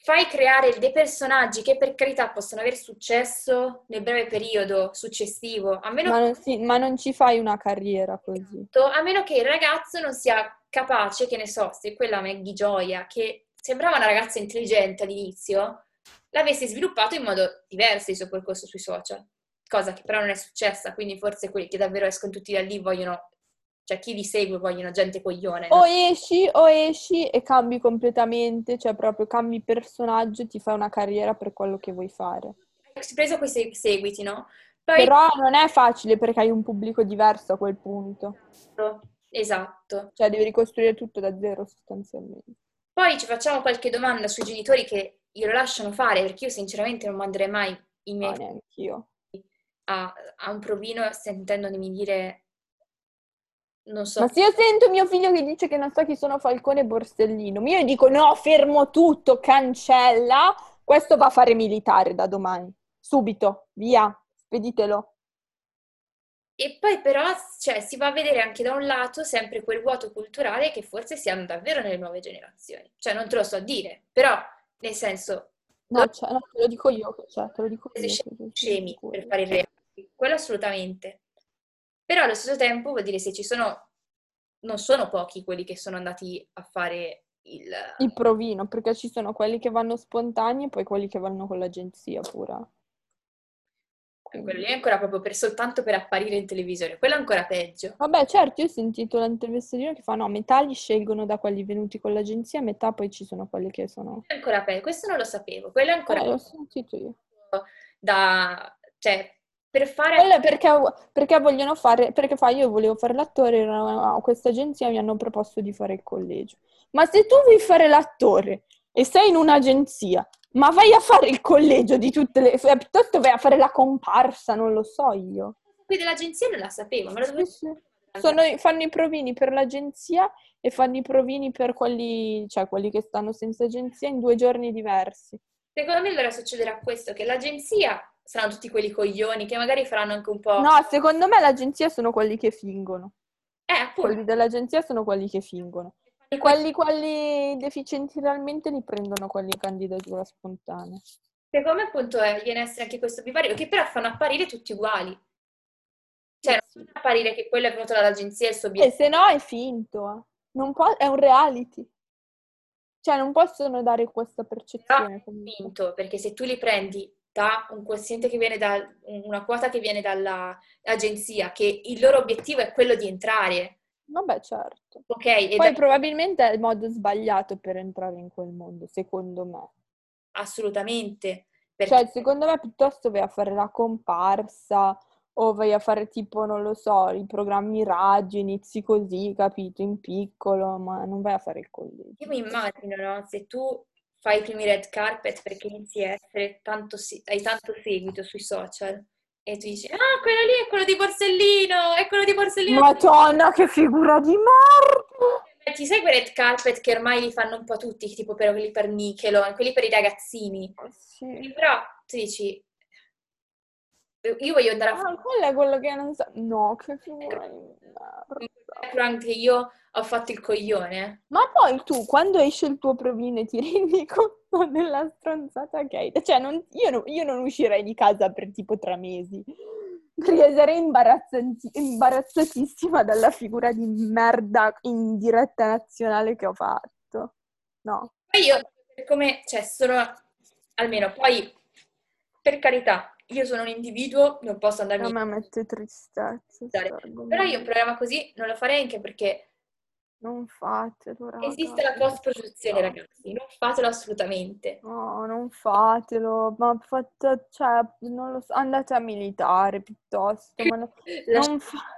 Fai creare dei personaggi che per carità possono avere successo nel breve periodo successivo, a meno ma, non, sì, ma non ci fai una carriera così. A meno che il ragazzo non sia capace, che ne so, se quella Maggie Gioia, che sembrava una ragazza intelligente all'inizio, l'avesse sviluppato in modo diverso il suo percorso sui social, cosa che però non è successa, quindi forse quelli che davvero escono tutti da lì vogliono cioè chi li segue vogliono gente coglione. O esci, o esci e cambi completamente, cioè proprio cambi personaggio e ti fai una carriera per quello che vuoi fare. Hai preso quei seguiti, no? Poi... Però non è facile perché hai un pubblico diverso a quel punto. Esatto. Cioè devi ricostruire tutto da zero sostanzialmente. Poi ci facciamo qualche domanda sui genitori che glielo lasciano fare, perché io sinceramente non manderei mai i miei... No, io. A, a un provino sentendomi dire non so. Ma se io sento mio figlio che dice che non so chi sono Falcone e Borsellino, io dico no, fermo tutto, cancella, questo va a fare militare da domani, subito, via, speditelo. E poi però cioè, si va a vedere anche da un lato sempre quel vuoto culturale che forse si hanno davvero nelle nuove generazioni. Cioè non te lo so dire, però nel senso... No, cioè, no te lo dico io, cioè, te lo dico io. Scemi per fare il reati, quello assolutamente. Però allo stesso tempo vuol dire se ci sono, non sono pochi quelli che sono andati a fare il... Il provino, perché ci sono quelli che vanno spontanei e poi quelli che vanno con l'agenzia pure. Quello lì è ancora proprio per, soltanto per apparire in televisione, quello è ancora peggio. Vabbè, certo, io ho sentito l'intervistatina che fa, no, metà li scelgono da quelli venuti con l'agenzia, metà poi ci sono quelli che sono... È ancora peggio, questo non lo sapevo, quello è ancora... Eh, l'ho sentito io. Da, cioè, per fare... Quello perché, perché vogliono fare, perché fa, io volevo fare l'attore, a questa agenzia mi hanno proposto di fare il collegio. Ma se tu vuoi fare l'attore e sei in un'agenzia, ma vai a fare il collegio di tutte le... piuttosto vai a fare la comparsa, non lo so io. Qui dell'agenzia non la sapevo, ma lo dovevo... Sono, fanno i provini per l'agenzia e fanno i provini per quelli, cioè quelli che stanno senza agenzia in due giorni diversi. Secondo me allora succederà questo, che l'agenzia saranno tutti quelli coglioni che magari faranno anche un po'... No, secondo me l'agenzia sono quelli che fingono. Eh, appunto. Quelli dell'agenzia sono quelli che fingono. E quelli, quelli deficienti realmente li prendono quelli in candidatura spontanea. Secondo me appunto è, viene a essere anche questo bivario, che però fanno apparire tutti uguali. Cioè, eh non fa apparire che quello è venuto dall'agenzia e il suo obiettivo. E se no è finto, eh. non può, è un reality. Cioè, non possono dare questa percezione. Però è finto, perché se tu li prendi da un quoziente che viene da una quota che viene dall'agenzia, che il loro obiettivo è quello di entrare. Vabbè, certo. Ok. Poi da... probabilmente è il modo sbagliato per entrare in quel mondo, secondo me. Assolutamente. Perché... Cioè, secondo me piuttosto vai a fare la comparsa o vai a fare tipo, non lo so, i programmi radio, inizi così, capito, in piccolo, ma non vai a fare il collegio. Io mi immagino, no? Se tu fai i primi red carpet perché inizi a essere tanto, hai tanto seguito sui social e tu dici, ah, quello lì è quello di Borsellino, è quello di Borsellino. Madonna, che figura di merda! Ti quei red carpet che ormai li fanno un po' tutti, tipo per quelli per Nickelon, quelli per i ragazzini. Sì. Però tu dici, io voglio andare a Ah, fare quello è quello che non so. No, che figura di merda. un background che io ho fatto il coglione. Ma poi tu, quando esce il tuo provino, ti (laughs) rendi conto della stronzata che hai? Cioè, non- io, no- io non uscirei di casa per tipo tre mesi. Perché sarei imbarazzatissima dalla figura di merda in diretta nazionale che ho fatto. No. Poi io, per come, cioè, sono, almeno, poi, per carità, io sono un individuo, non posso A andarmi me mette tristezza. Argomento. Però io un programma così non lo farei anche perché Non fatelo, raga. esiste la post-produzione, ragazzi. Non fatelo assolutamente. No, non fatelo, ma fate, cioè, non lo so, andate a militare piuttosto, ma no- (laughs) non fa- militare a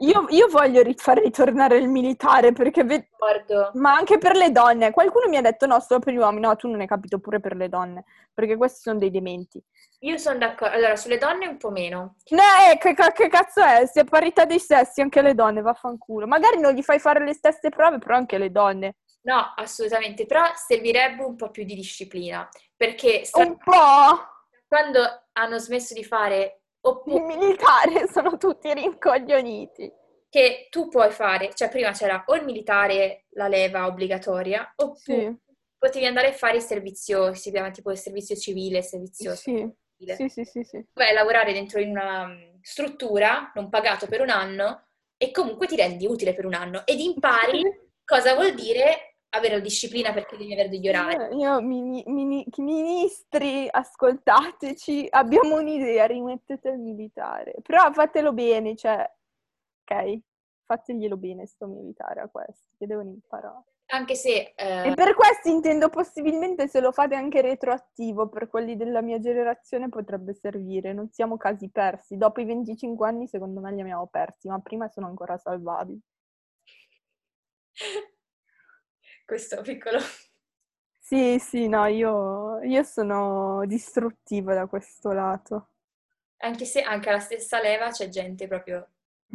Io, io voglio far ritornare il militare perché, ve- ricordo. ma anche per le donne. Qualcuno mi ha detto no, solo per gli uomini. No, tu non hai capito, pure per le donne, perché questi sono dei dementi. Io sono d'accordo. Allora, sulle donne un po' meno. No, eh, che, che cazzo è? Se è parità dei sessi, anche le donne, vaffanculo. Magari non gli fai fare le stesse prove, però anche le donne. No, assolutamente. Però servirebbe un po' più di disciplina. Perché sta- Un po'! quando hanno smesso di fare, Oppure militari (laughs) sono tutti rincoglioniti. che tu puoi fare, cioè prima c'era o il militare, la leva obbligatoria, oppure Sì, potevi andare a fare il servizio, si chiama tipo il servizio civile, il servizio sì, civile. sì, sì, sì, sì. vai a lavorare dentro in una mm, struttura non pagato per un anno e comunque ti rendi utile per un anno ed impari (laughs) cosa vuol dire avere la disciplina perché devi avere degli orari. Eh, Io, mini- mini- ministri, ascoltateci, abbiamo un'idea, rimettete il militare. Però fatelo bene, cioè, ok? Fateglielo bene sto militare a questi, che devono imparare. Anche se eh, E per questi intendo possibilmente se lo fate anche retroattivo, per quelli della mia generazione potrebbe servire. Non siamo casi persi. Dopo i 25 anni secondo me li abbiamo persi, ma prima sono ancora salvabili. (laughs) questo piccolo Sì, sì, no, io, io sono distruttiva da questo lato. anche se anche alla stessa leva c'è gente proprio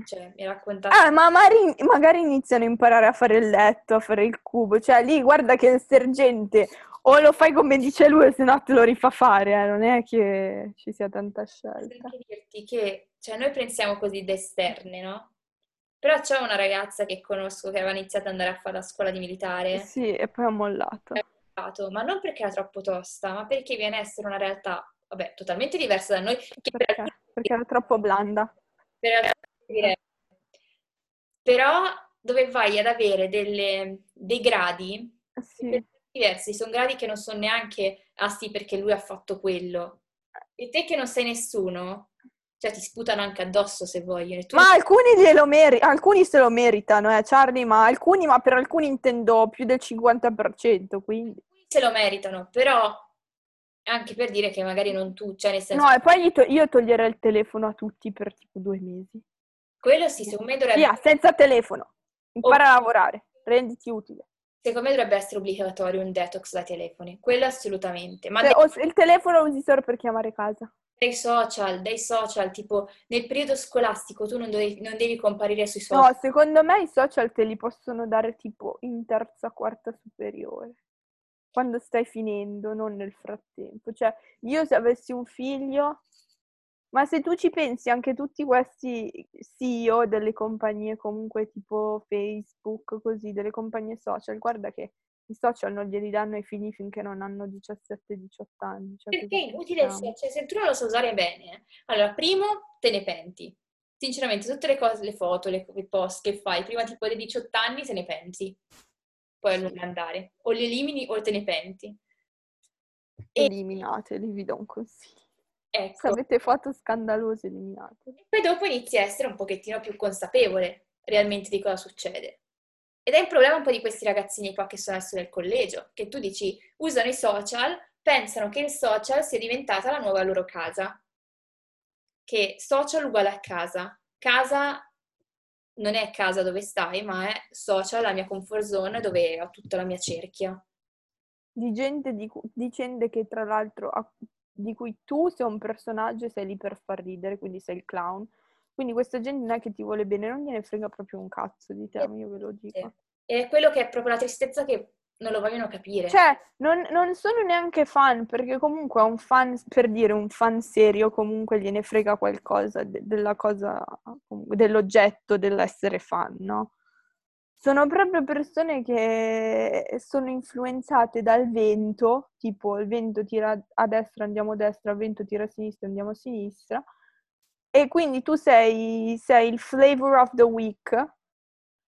cioè mi ha raccontato Ah, ma magari, magari iniziano a imparare a fare il letto, a fare il cubo. Cioè, lì guarda che il sergente o lo fai come dice lui, o se no te lo rifà fare, eh. Non è che ci sia tanta scelta. anche dirti che cioè, noi pensiamo così da esterne, no? Però c'è una ragazza che conosco che aveva iniziato ad andare a fare la scuola di militare, Sì, e poi ho mollato. ma non perché era troppo tosta, ma perché viene a essere una realtà, vabbè, totalmente diversa da noi, Perché? alcuni Perché era troppo blanda. per. Però dove vai ad avere delle- dei gradi Sì. diversi, sono gradi che non sono neanche, ah sì, perché lui ha fatto quello. E te che non sei nessuno, cioè ti sputano anche addosso se vogliono. tu Ma alcuni glielo meri- alcuni se lo meritano, eh, Charlie, ma alcuni, ma per alcuni intendo più del 50%, quindi... se lo meritano, però anche per dire che magari non tu, cioè nel senso, No, e poi to- io toglierei il telefono a tutti per tipo due mesi. quello sì, secondo me dovrebbe, Via, senza telefono. Impara a lavorare, renditi utile. secondo me dovrebbe essere obbligatorio un detox dai telefoni, quello assolutamente, ma Se- o se il telefono lo usi solo per chiamare casa. Dei social, dei social, tipo nel periodo scolastico tu non devi, non devi comparire sui No, social, secondo me i social te li possono dare tipo in terza, quarta superiore. Quando stai finendo, non nel frattempo. Cioè, io se avessi un figlio... Ma se tu ci pensi, anche tutti questi CEO delle compagnie comunque tipo Facebook, così, delle compagnie social, guarda che i social non glieli danno ai figli finché non hanno 17-18 anni. Cioè, perché è inutile, social, cioè se tu non lo sai usare bene, allora primo te ne penti, sinceramente tutte le cose, le foto, le, i post che fai prima tipo dei 18 anni te ne penti, poi a lungo andare, o li elimini o te ne penti. E Eliminateli, vi do un consiglio. Se ecco, avete foto scandalose, eliminateli. poi dopo inizi a essere un pochettino più consapevole realmente di cosa succede. Ed è il problema un po' di questi ragazzini qua che sono adesso nel collegio, che tu dici usano i social, pensano che il social sia diventata la nuova loro casa. Che social uguale a casa. Casa non è casa dove stai, ma è social, la mia comfort zone dove ho tutta la mia cerchia. Di gente di, cu- di gente che tra l'altro di cui tu sei un personaggio e sei lì per far ridere, quindi sei il clown. Quindi questa gente non è che ti vuole bene, non gliene frega proprio un cazzo di te, io ve lo dico. È quello che è proprio la tristezza che non lo vogliono capire. Cioè, non, non sono neanche fan, perché comunque un fan, per dire un fan serio, comunque gliene frega qualcosa de- della cosa, dell'oggetto dell'essere fan, no? Sono proprio persone che sono influenzate dal vento, tipo il vento tira a destra, andiamo a destra, il vento tira a sinistra, andiamo a sinistra, e quindi tu sei, sei il flavor of the week,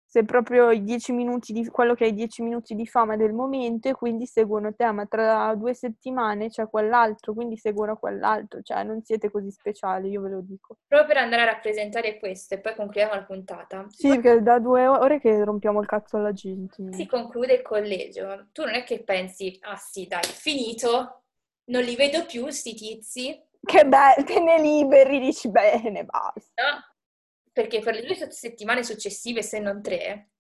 sei proprio i dieci minuti di, quello che hai dieci minuti di fama del momento e quindi seguono te, ma tra due settimane c'è quell'altro, quindi seguono quell'altro, cioè non siete così speciali, io ve lo dico. Proprio per andare a rappresentare questo e poi concludiamo la puntata. Sì, perché da due ore che rompiamo il cazzo alla gente. Si conclude il collegio. Tu non è che pensi, ah sì, dai, finito, non li vedo più sti tizi. Che bello, te ne liberi, dici bene, basta. Perché per le due settimane successive, se non tre,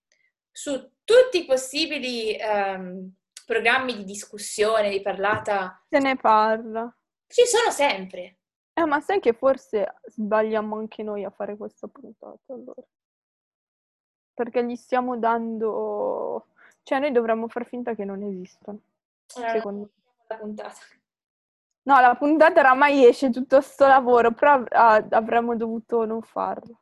su tutti i possibili um, programmi di discussione, di parlata... Se ne parla. Ci sono sempre. Eh, ma sai che forse sbagliamo anche noi a fare questa puntata, allora? Perché gli stiamo dando... Cioè, noi dovremmo far finta che non esistono. Allora, secondo me. La puntata. No, la puntata oramai esce tutto sto lavoro, però ah, avremmo dovuto non farlo.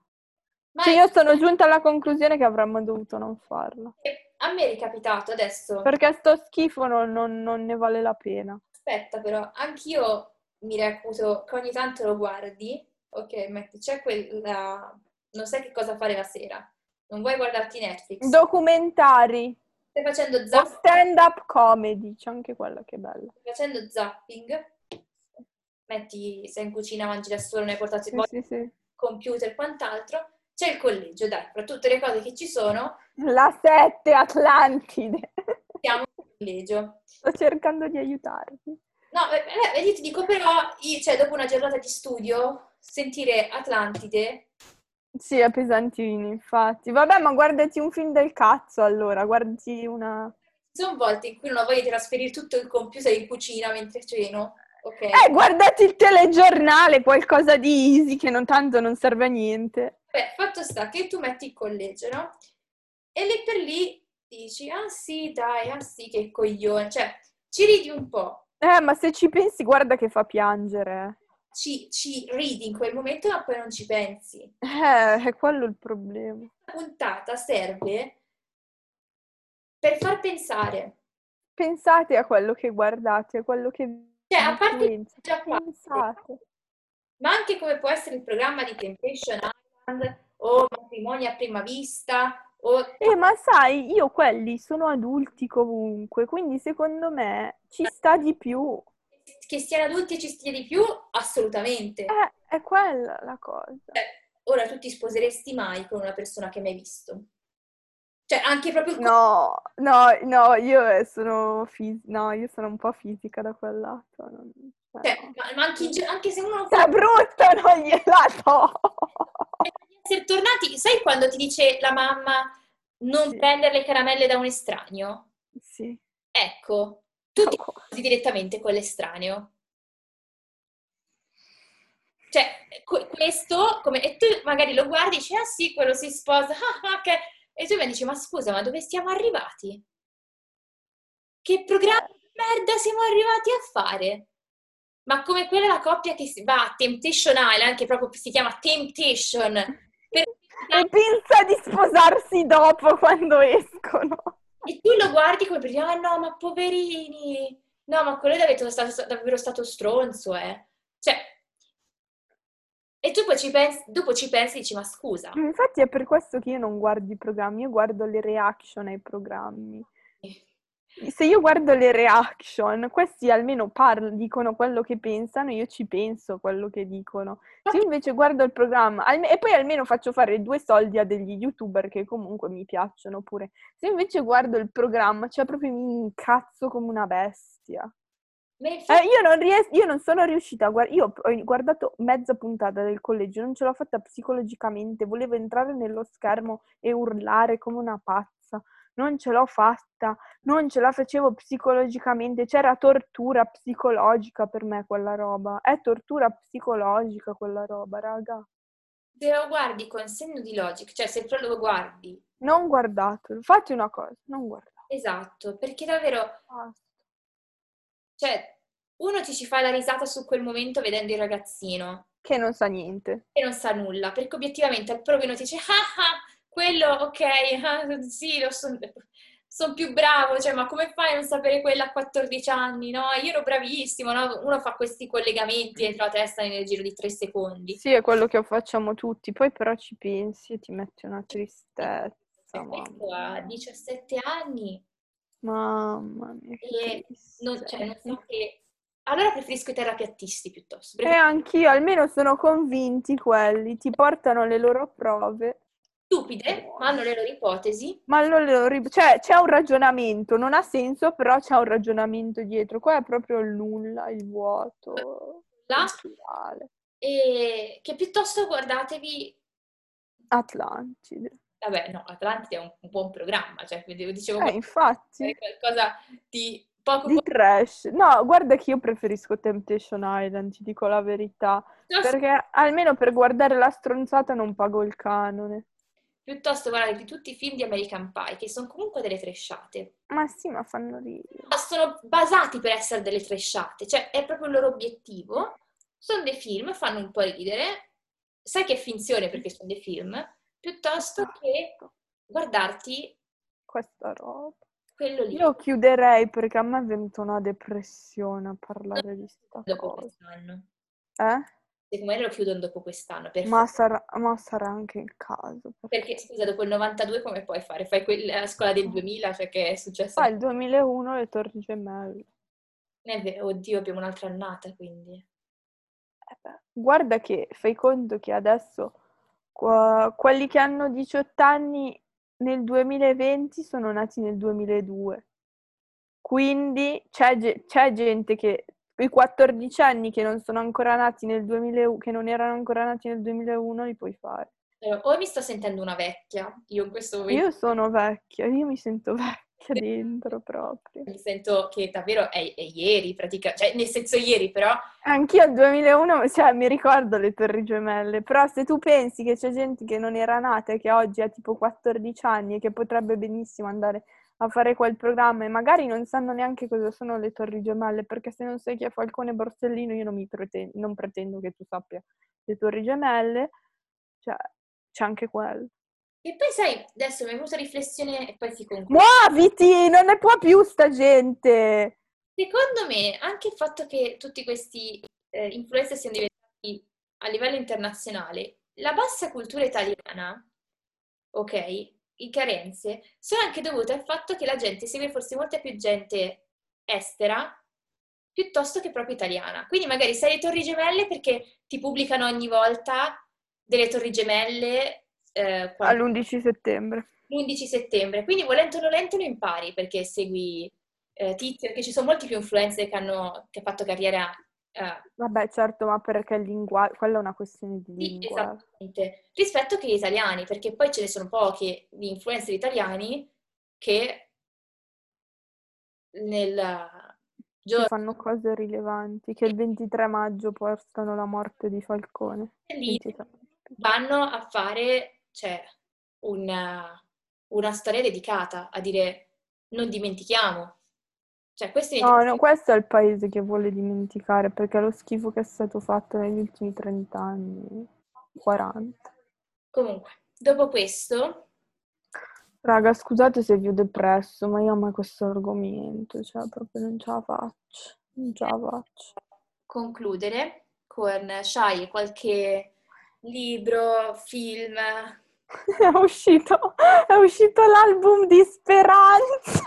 Ma cioè, io sono giunta alla conclusione che avremmo dovuto non farlo. A me è ricapitato adesso. Perché sto schifo non, non, non ne vale la pena. Aspetta, però, anch'io mi reputo che ogni tanto lo guardi. Ok, metti, c'è quella. Non sai che cosa fare la sera. Non vuoi guardarti Netflix. Documentari. Stai facendo zapping. O stand-up comedy, c'è anche quella che è bella. Stai facendo zapping. Metti, sei in cucina, mangi da solo, ne hai portato i sì, sì, sì. computer e quant'altro c'è il collegio, dai, fra tutte le cose che ci sono... La 7 Atlantide! Siamo al collegio. Sto cercando di aiutarti. No, eh, io ti dico però, io, cioè, dopo una giornata di studio, sentire Atlantide... Sì, è pesantino, infatti. Vabbè, ma guardati un film del cazzo, allora, guardi una... Ci sono volte in cui non ho voglia di trasferire tutto il computer in cucina mentre ceno. Okay. Eh, guardati il telegiornale, qualcosa di easy che non tanto non serve a niente. Beh, fatto sta che tu metti il collegio, no? E lì per lì dici, ah sì, dai, ah sì, che coglione. Cioè, ci ridi un po'. Eh, ma se ci pensi, guarda che fa piangere. Ci, ci ridi in quel momento, ma poi non ci pensi. Eh, è quello il problema. La puntata serve per far pensare. Pensate a quello che guardate, a quello che... Cioè, a parte... Pensate. Ma anche come può essere il programma di Temptation o matrimoni a prima vista. O... Eh, ma sai, io quelli sono adulti comunque, quindi secondo me ci sta di più. Che siano adulti e ci stia di più? Assolutamente. Eh, è quella la cosa. Eh, ora tu ti sposeresti mai con una persona che mai visto? Cioè, anche proprio... No, no, no, io sono, fis- no, io sono un po' fisica da quel lato. Non... Cioè, ma, ma anche, anche, se uno... Sta brutto, non gliela do! Essere tornati, sai quando ti dice la mamma non sì. prendere le caramelle da un estraneo? Sì. Ecco, tu ti sposi direttamente con l'estraneo. Cioè, questo, come, e tu magari lo guardi e dici, ah sì, quello si sposa, (laughs) ah, ok. E tu mi dici, ma scusa, ma dove siamo arrivati? Che programma di merda siamo arrivati a fare? Ma come quella la coppia che va a Temptation Island, che proprio si chiama Temptation. Per... E pensa di sposarsi dopo quando escono. E tu lo guardi come per dire, ah no, ma poverini. No, ma quello è davvero stato, davvero stato stronzo, eh. Cioè, e tu poi ci pensi, dopo ci pensi e dici, ma scusa. Infatti è per questo che io non guardo i programmi, io guardo le reaction ai programmi. (laughs) Se io guardo le reaction, questi almeno parlano, dicono quello che pensano, io ci penso quello che dicono. Se io invece guardo il programma, alme- e poi almeno faccio fare due soldi a degli youtuber che comunque mi piacciono pure. Se invece guardo il programma, cioè proprio mi incazzo come una bestia. Eh, io, non ries- io non sono riuscita a guardare, io ho guardato mezza puntata del collegio, non ce l'ho fatta psicologicamente, volevo entrare nello schermo e urlare come una pazza, non ce l'ho fatta, non ce la facevo psicologicamente, c'era tortura psicologica per me quella roba, è tortura psicologica quella roba, raga. Se lo guardi con senno di logica, cioè se lo guardi... Non guardatelo, fate una cosa, non guardate. Esatto, perché davvero, cioè, uno ti ci fa la risata su quel momento vedendo il ragazzino. Che non sa niente. Che non sa nulla, perché obiettivamente al primo minuto dice, ah ah, quello, ok, (laughs) ah, sì, lo so, sono più bravo, cioè, ma come fai a non sapere quella a 14 anni? No, io ero bravissimo, no? Uno fa questi collegamenti dentro la testa nel giro di tre secondi. Sì, è quello che facciamo tutti, poi però ci pensi e ti metti una tristezza. E questo a 17 anni. Mamma mia. E non, cioè, non so che... Allora preferisco i terapiattisti piuttosto. E anch'io, almeno sono convinti quelli, ti portano le loro prove stupide, ma hanno le loro ipotesi. Ma hanno le loro Cioè, c'è un ragionamento, non ha senso, però c'è un ragionamento dietro. Qua è proprio il nulla, il vuoto. La... E che piuttosto guardatevi... Atlantide. Vabbè, no, Atlantide è un, un buon programma, cioè, dicevo... Eh, infatti. Qualcosa di poco... Di trash. No, guarda che io preferisco Temptation Island, ti dico la verità. No, perché almeno per guardare la stronzata non pago il canone piuttosto guardate tutti i film di American Pie, che sono comunque delle tresciate. Ma sì, ma fanno ridere. Ma sono basati per essere delle tresciate, cioè è proprio il loro obiettivo. Sono dei film, fanno un po' ridere, sai che è finzione perché sono dei film, piuttosto esatto. che guardarti questa roba. Quello lì. Io chiuderei perché a me è venuta una depressione a parlare di sta Dopo cosa. quest'anno. Eh? secondo me lo chiudono dopo quest'anno. Ma sarà, ma sarà, anche il caso. Perché... perché scusa, dopo il 92 come puoi fare? Fai quella scuola del 2000, cioè che è successo? Ah, il 2001 le Torri Gemelle. È vero, oddio, abbiamo un'altra annata quindi. Eh guarda che fai conto che adesso quelli che hanno 18 anni nel 2020 sono nati nel 2002. Quindi c'è, c'è gente che i 14 anni che non sono ancora nati nel 2001, che non erano ancora nati nel 2001, li puoi fare. O mi sto sentendo una vecchia, io in questo momento. Io sono vecchia, io mi sento vecchia dentro proprio. Mi sento che davvero è, è ieri, praticamente, cioè nel senso ieri però. Anch'io al 2001, cioè mi ricordo le torri gemelle, però se tu pensi che c'è gente che non era nata e che oggi ha tipo 14 anni e che potrebbe benissimo andare a fare quel programma e magari non sanno neanche cosa sono le torri gemelle, perché se non sai chi è Falcone Borsellino io non, mi pretendo, non pretendo che tu sappia le torri gemelle, cioè c'è anche quello. E poi sai, adesso mi è venuta riflessione e poi si conclude. Muoviti, non ne può più sta gente! Secondo me anche il fatto che tutti questi eh, influencer siano diventati a livello internazionale, la bassa cultura italiana, ok, in carenze sono anche dovute al fatto che la gente segue forse molta più gente estera piuttosto che proprio italiana. Quindi magari sai le torri gemelle perché ti pubblicano ogni volta delle torri gemelle eh, all'11 settembre. L'11 settembre. Quindi volendo o nolento lo impari perché segui eh, Tizio, che ci sono molti più influencer che hanno che fatto carriera eh. Vabbè, certo, ma perché il linguaggio, quella è una questione di sì, lingua. Esattamente. Rispetto che gli italiani, perché poi ce ne sono pochi di influencer italiani che nel giorno... Fanno cose rilevanti, che il 23 maggio portano la morte di Falcone. Lì vanno a fare, cioè, una, una storia dedicata a dire non dimentichiamo cioè. No, no, questo è il paese che vuole dimenticare perché è lo schifo che è stato fatto negli ultimi 30 anni, 40. Comunque, dopo questo... Raga, scusate se vi ho depresso, ma io amo questo argomento, cioè proprio non ce la faccio, non ce la faccio. Concludere con Shai qualche libro, film... (laughs) è uscito, è uscito l'album di Speranza!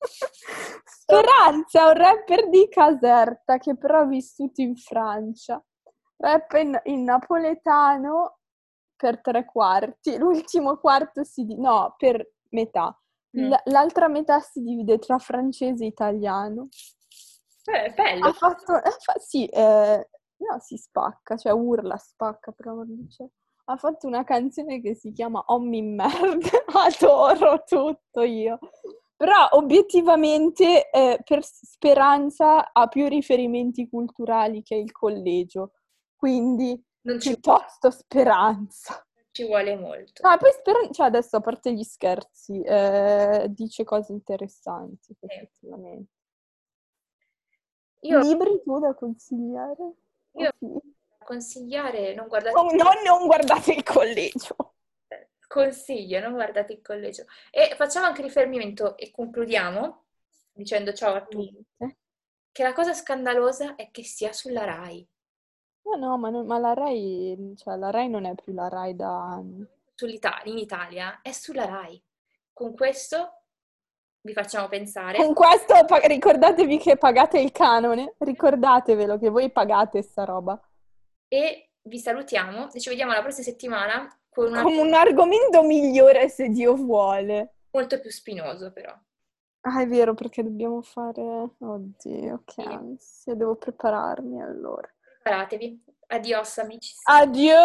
(laughs) Speranza, un rapper di Caserta che però ha vissuto in Francia. Rap in, in napoletano per tre quarti. L'ultimo quarto si divide, no, per metà. Mm. L'altra metà si divide tra francese e italiano. Eh, bello. Ha fatto, eh, fa, sì, eh, no, si spacca, cioè urla, spacca, però dice. Ha fatto una canzone che si chiama Ommi Merde. (laughs) Adoro tutto io. Però obiettivamente eh, per Speranza ha più riferimenti culturali che il collegio, quindi non ci... piuttosto Speranza. ci vuole molto. Ah, poi spero, cioè adesso a parte gli scherzi, eh, dice cose interessanti, effettivamente. Io, Libri tu da consigliare? Io- sì. Consigliare, non guardate Oh, no, non guardate il collegio. consiglio, non guardate il collegio. E facciamo anche riferimento e concludiamo dicendo ciao a tutti. Che la cosa scandalosa è che sia sulla Rai. Ma no, ma, non- ma la Rai, cioè la Rai non è più la Rai da anni. In Italia è sulla Rai. Con questo vi facciamo pensare. Con questo ricordatevi che pagate il canone, ricordatevelo che voi pagate sta roba. E vi salutiamo e ci vediamo la prossima settimana con un Come un argomento migliore se Dio vuole. molto più spinoso però. Ah, è vero, perché dobbiamo fare... Oddio, che Sì. ansia, devo prepararmi allora. Preparatevi. Adios amici. Addio!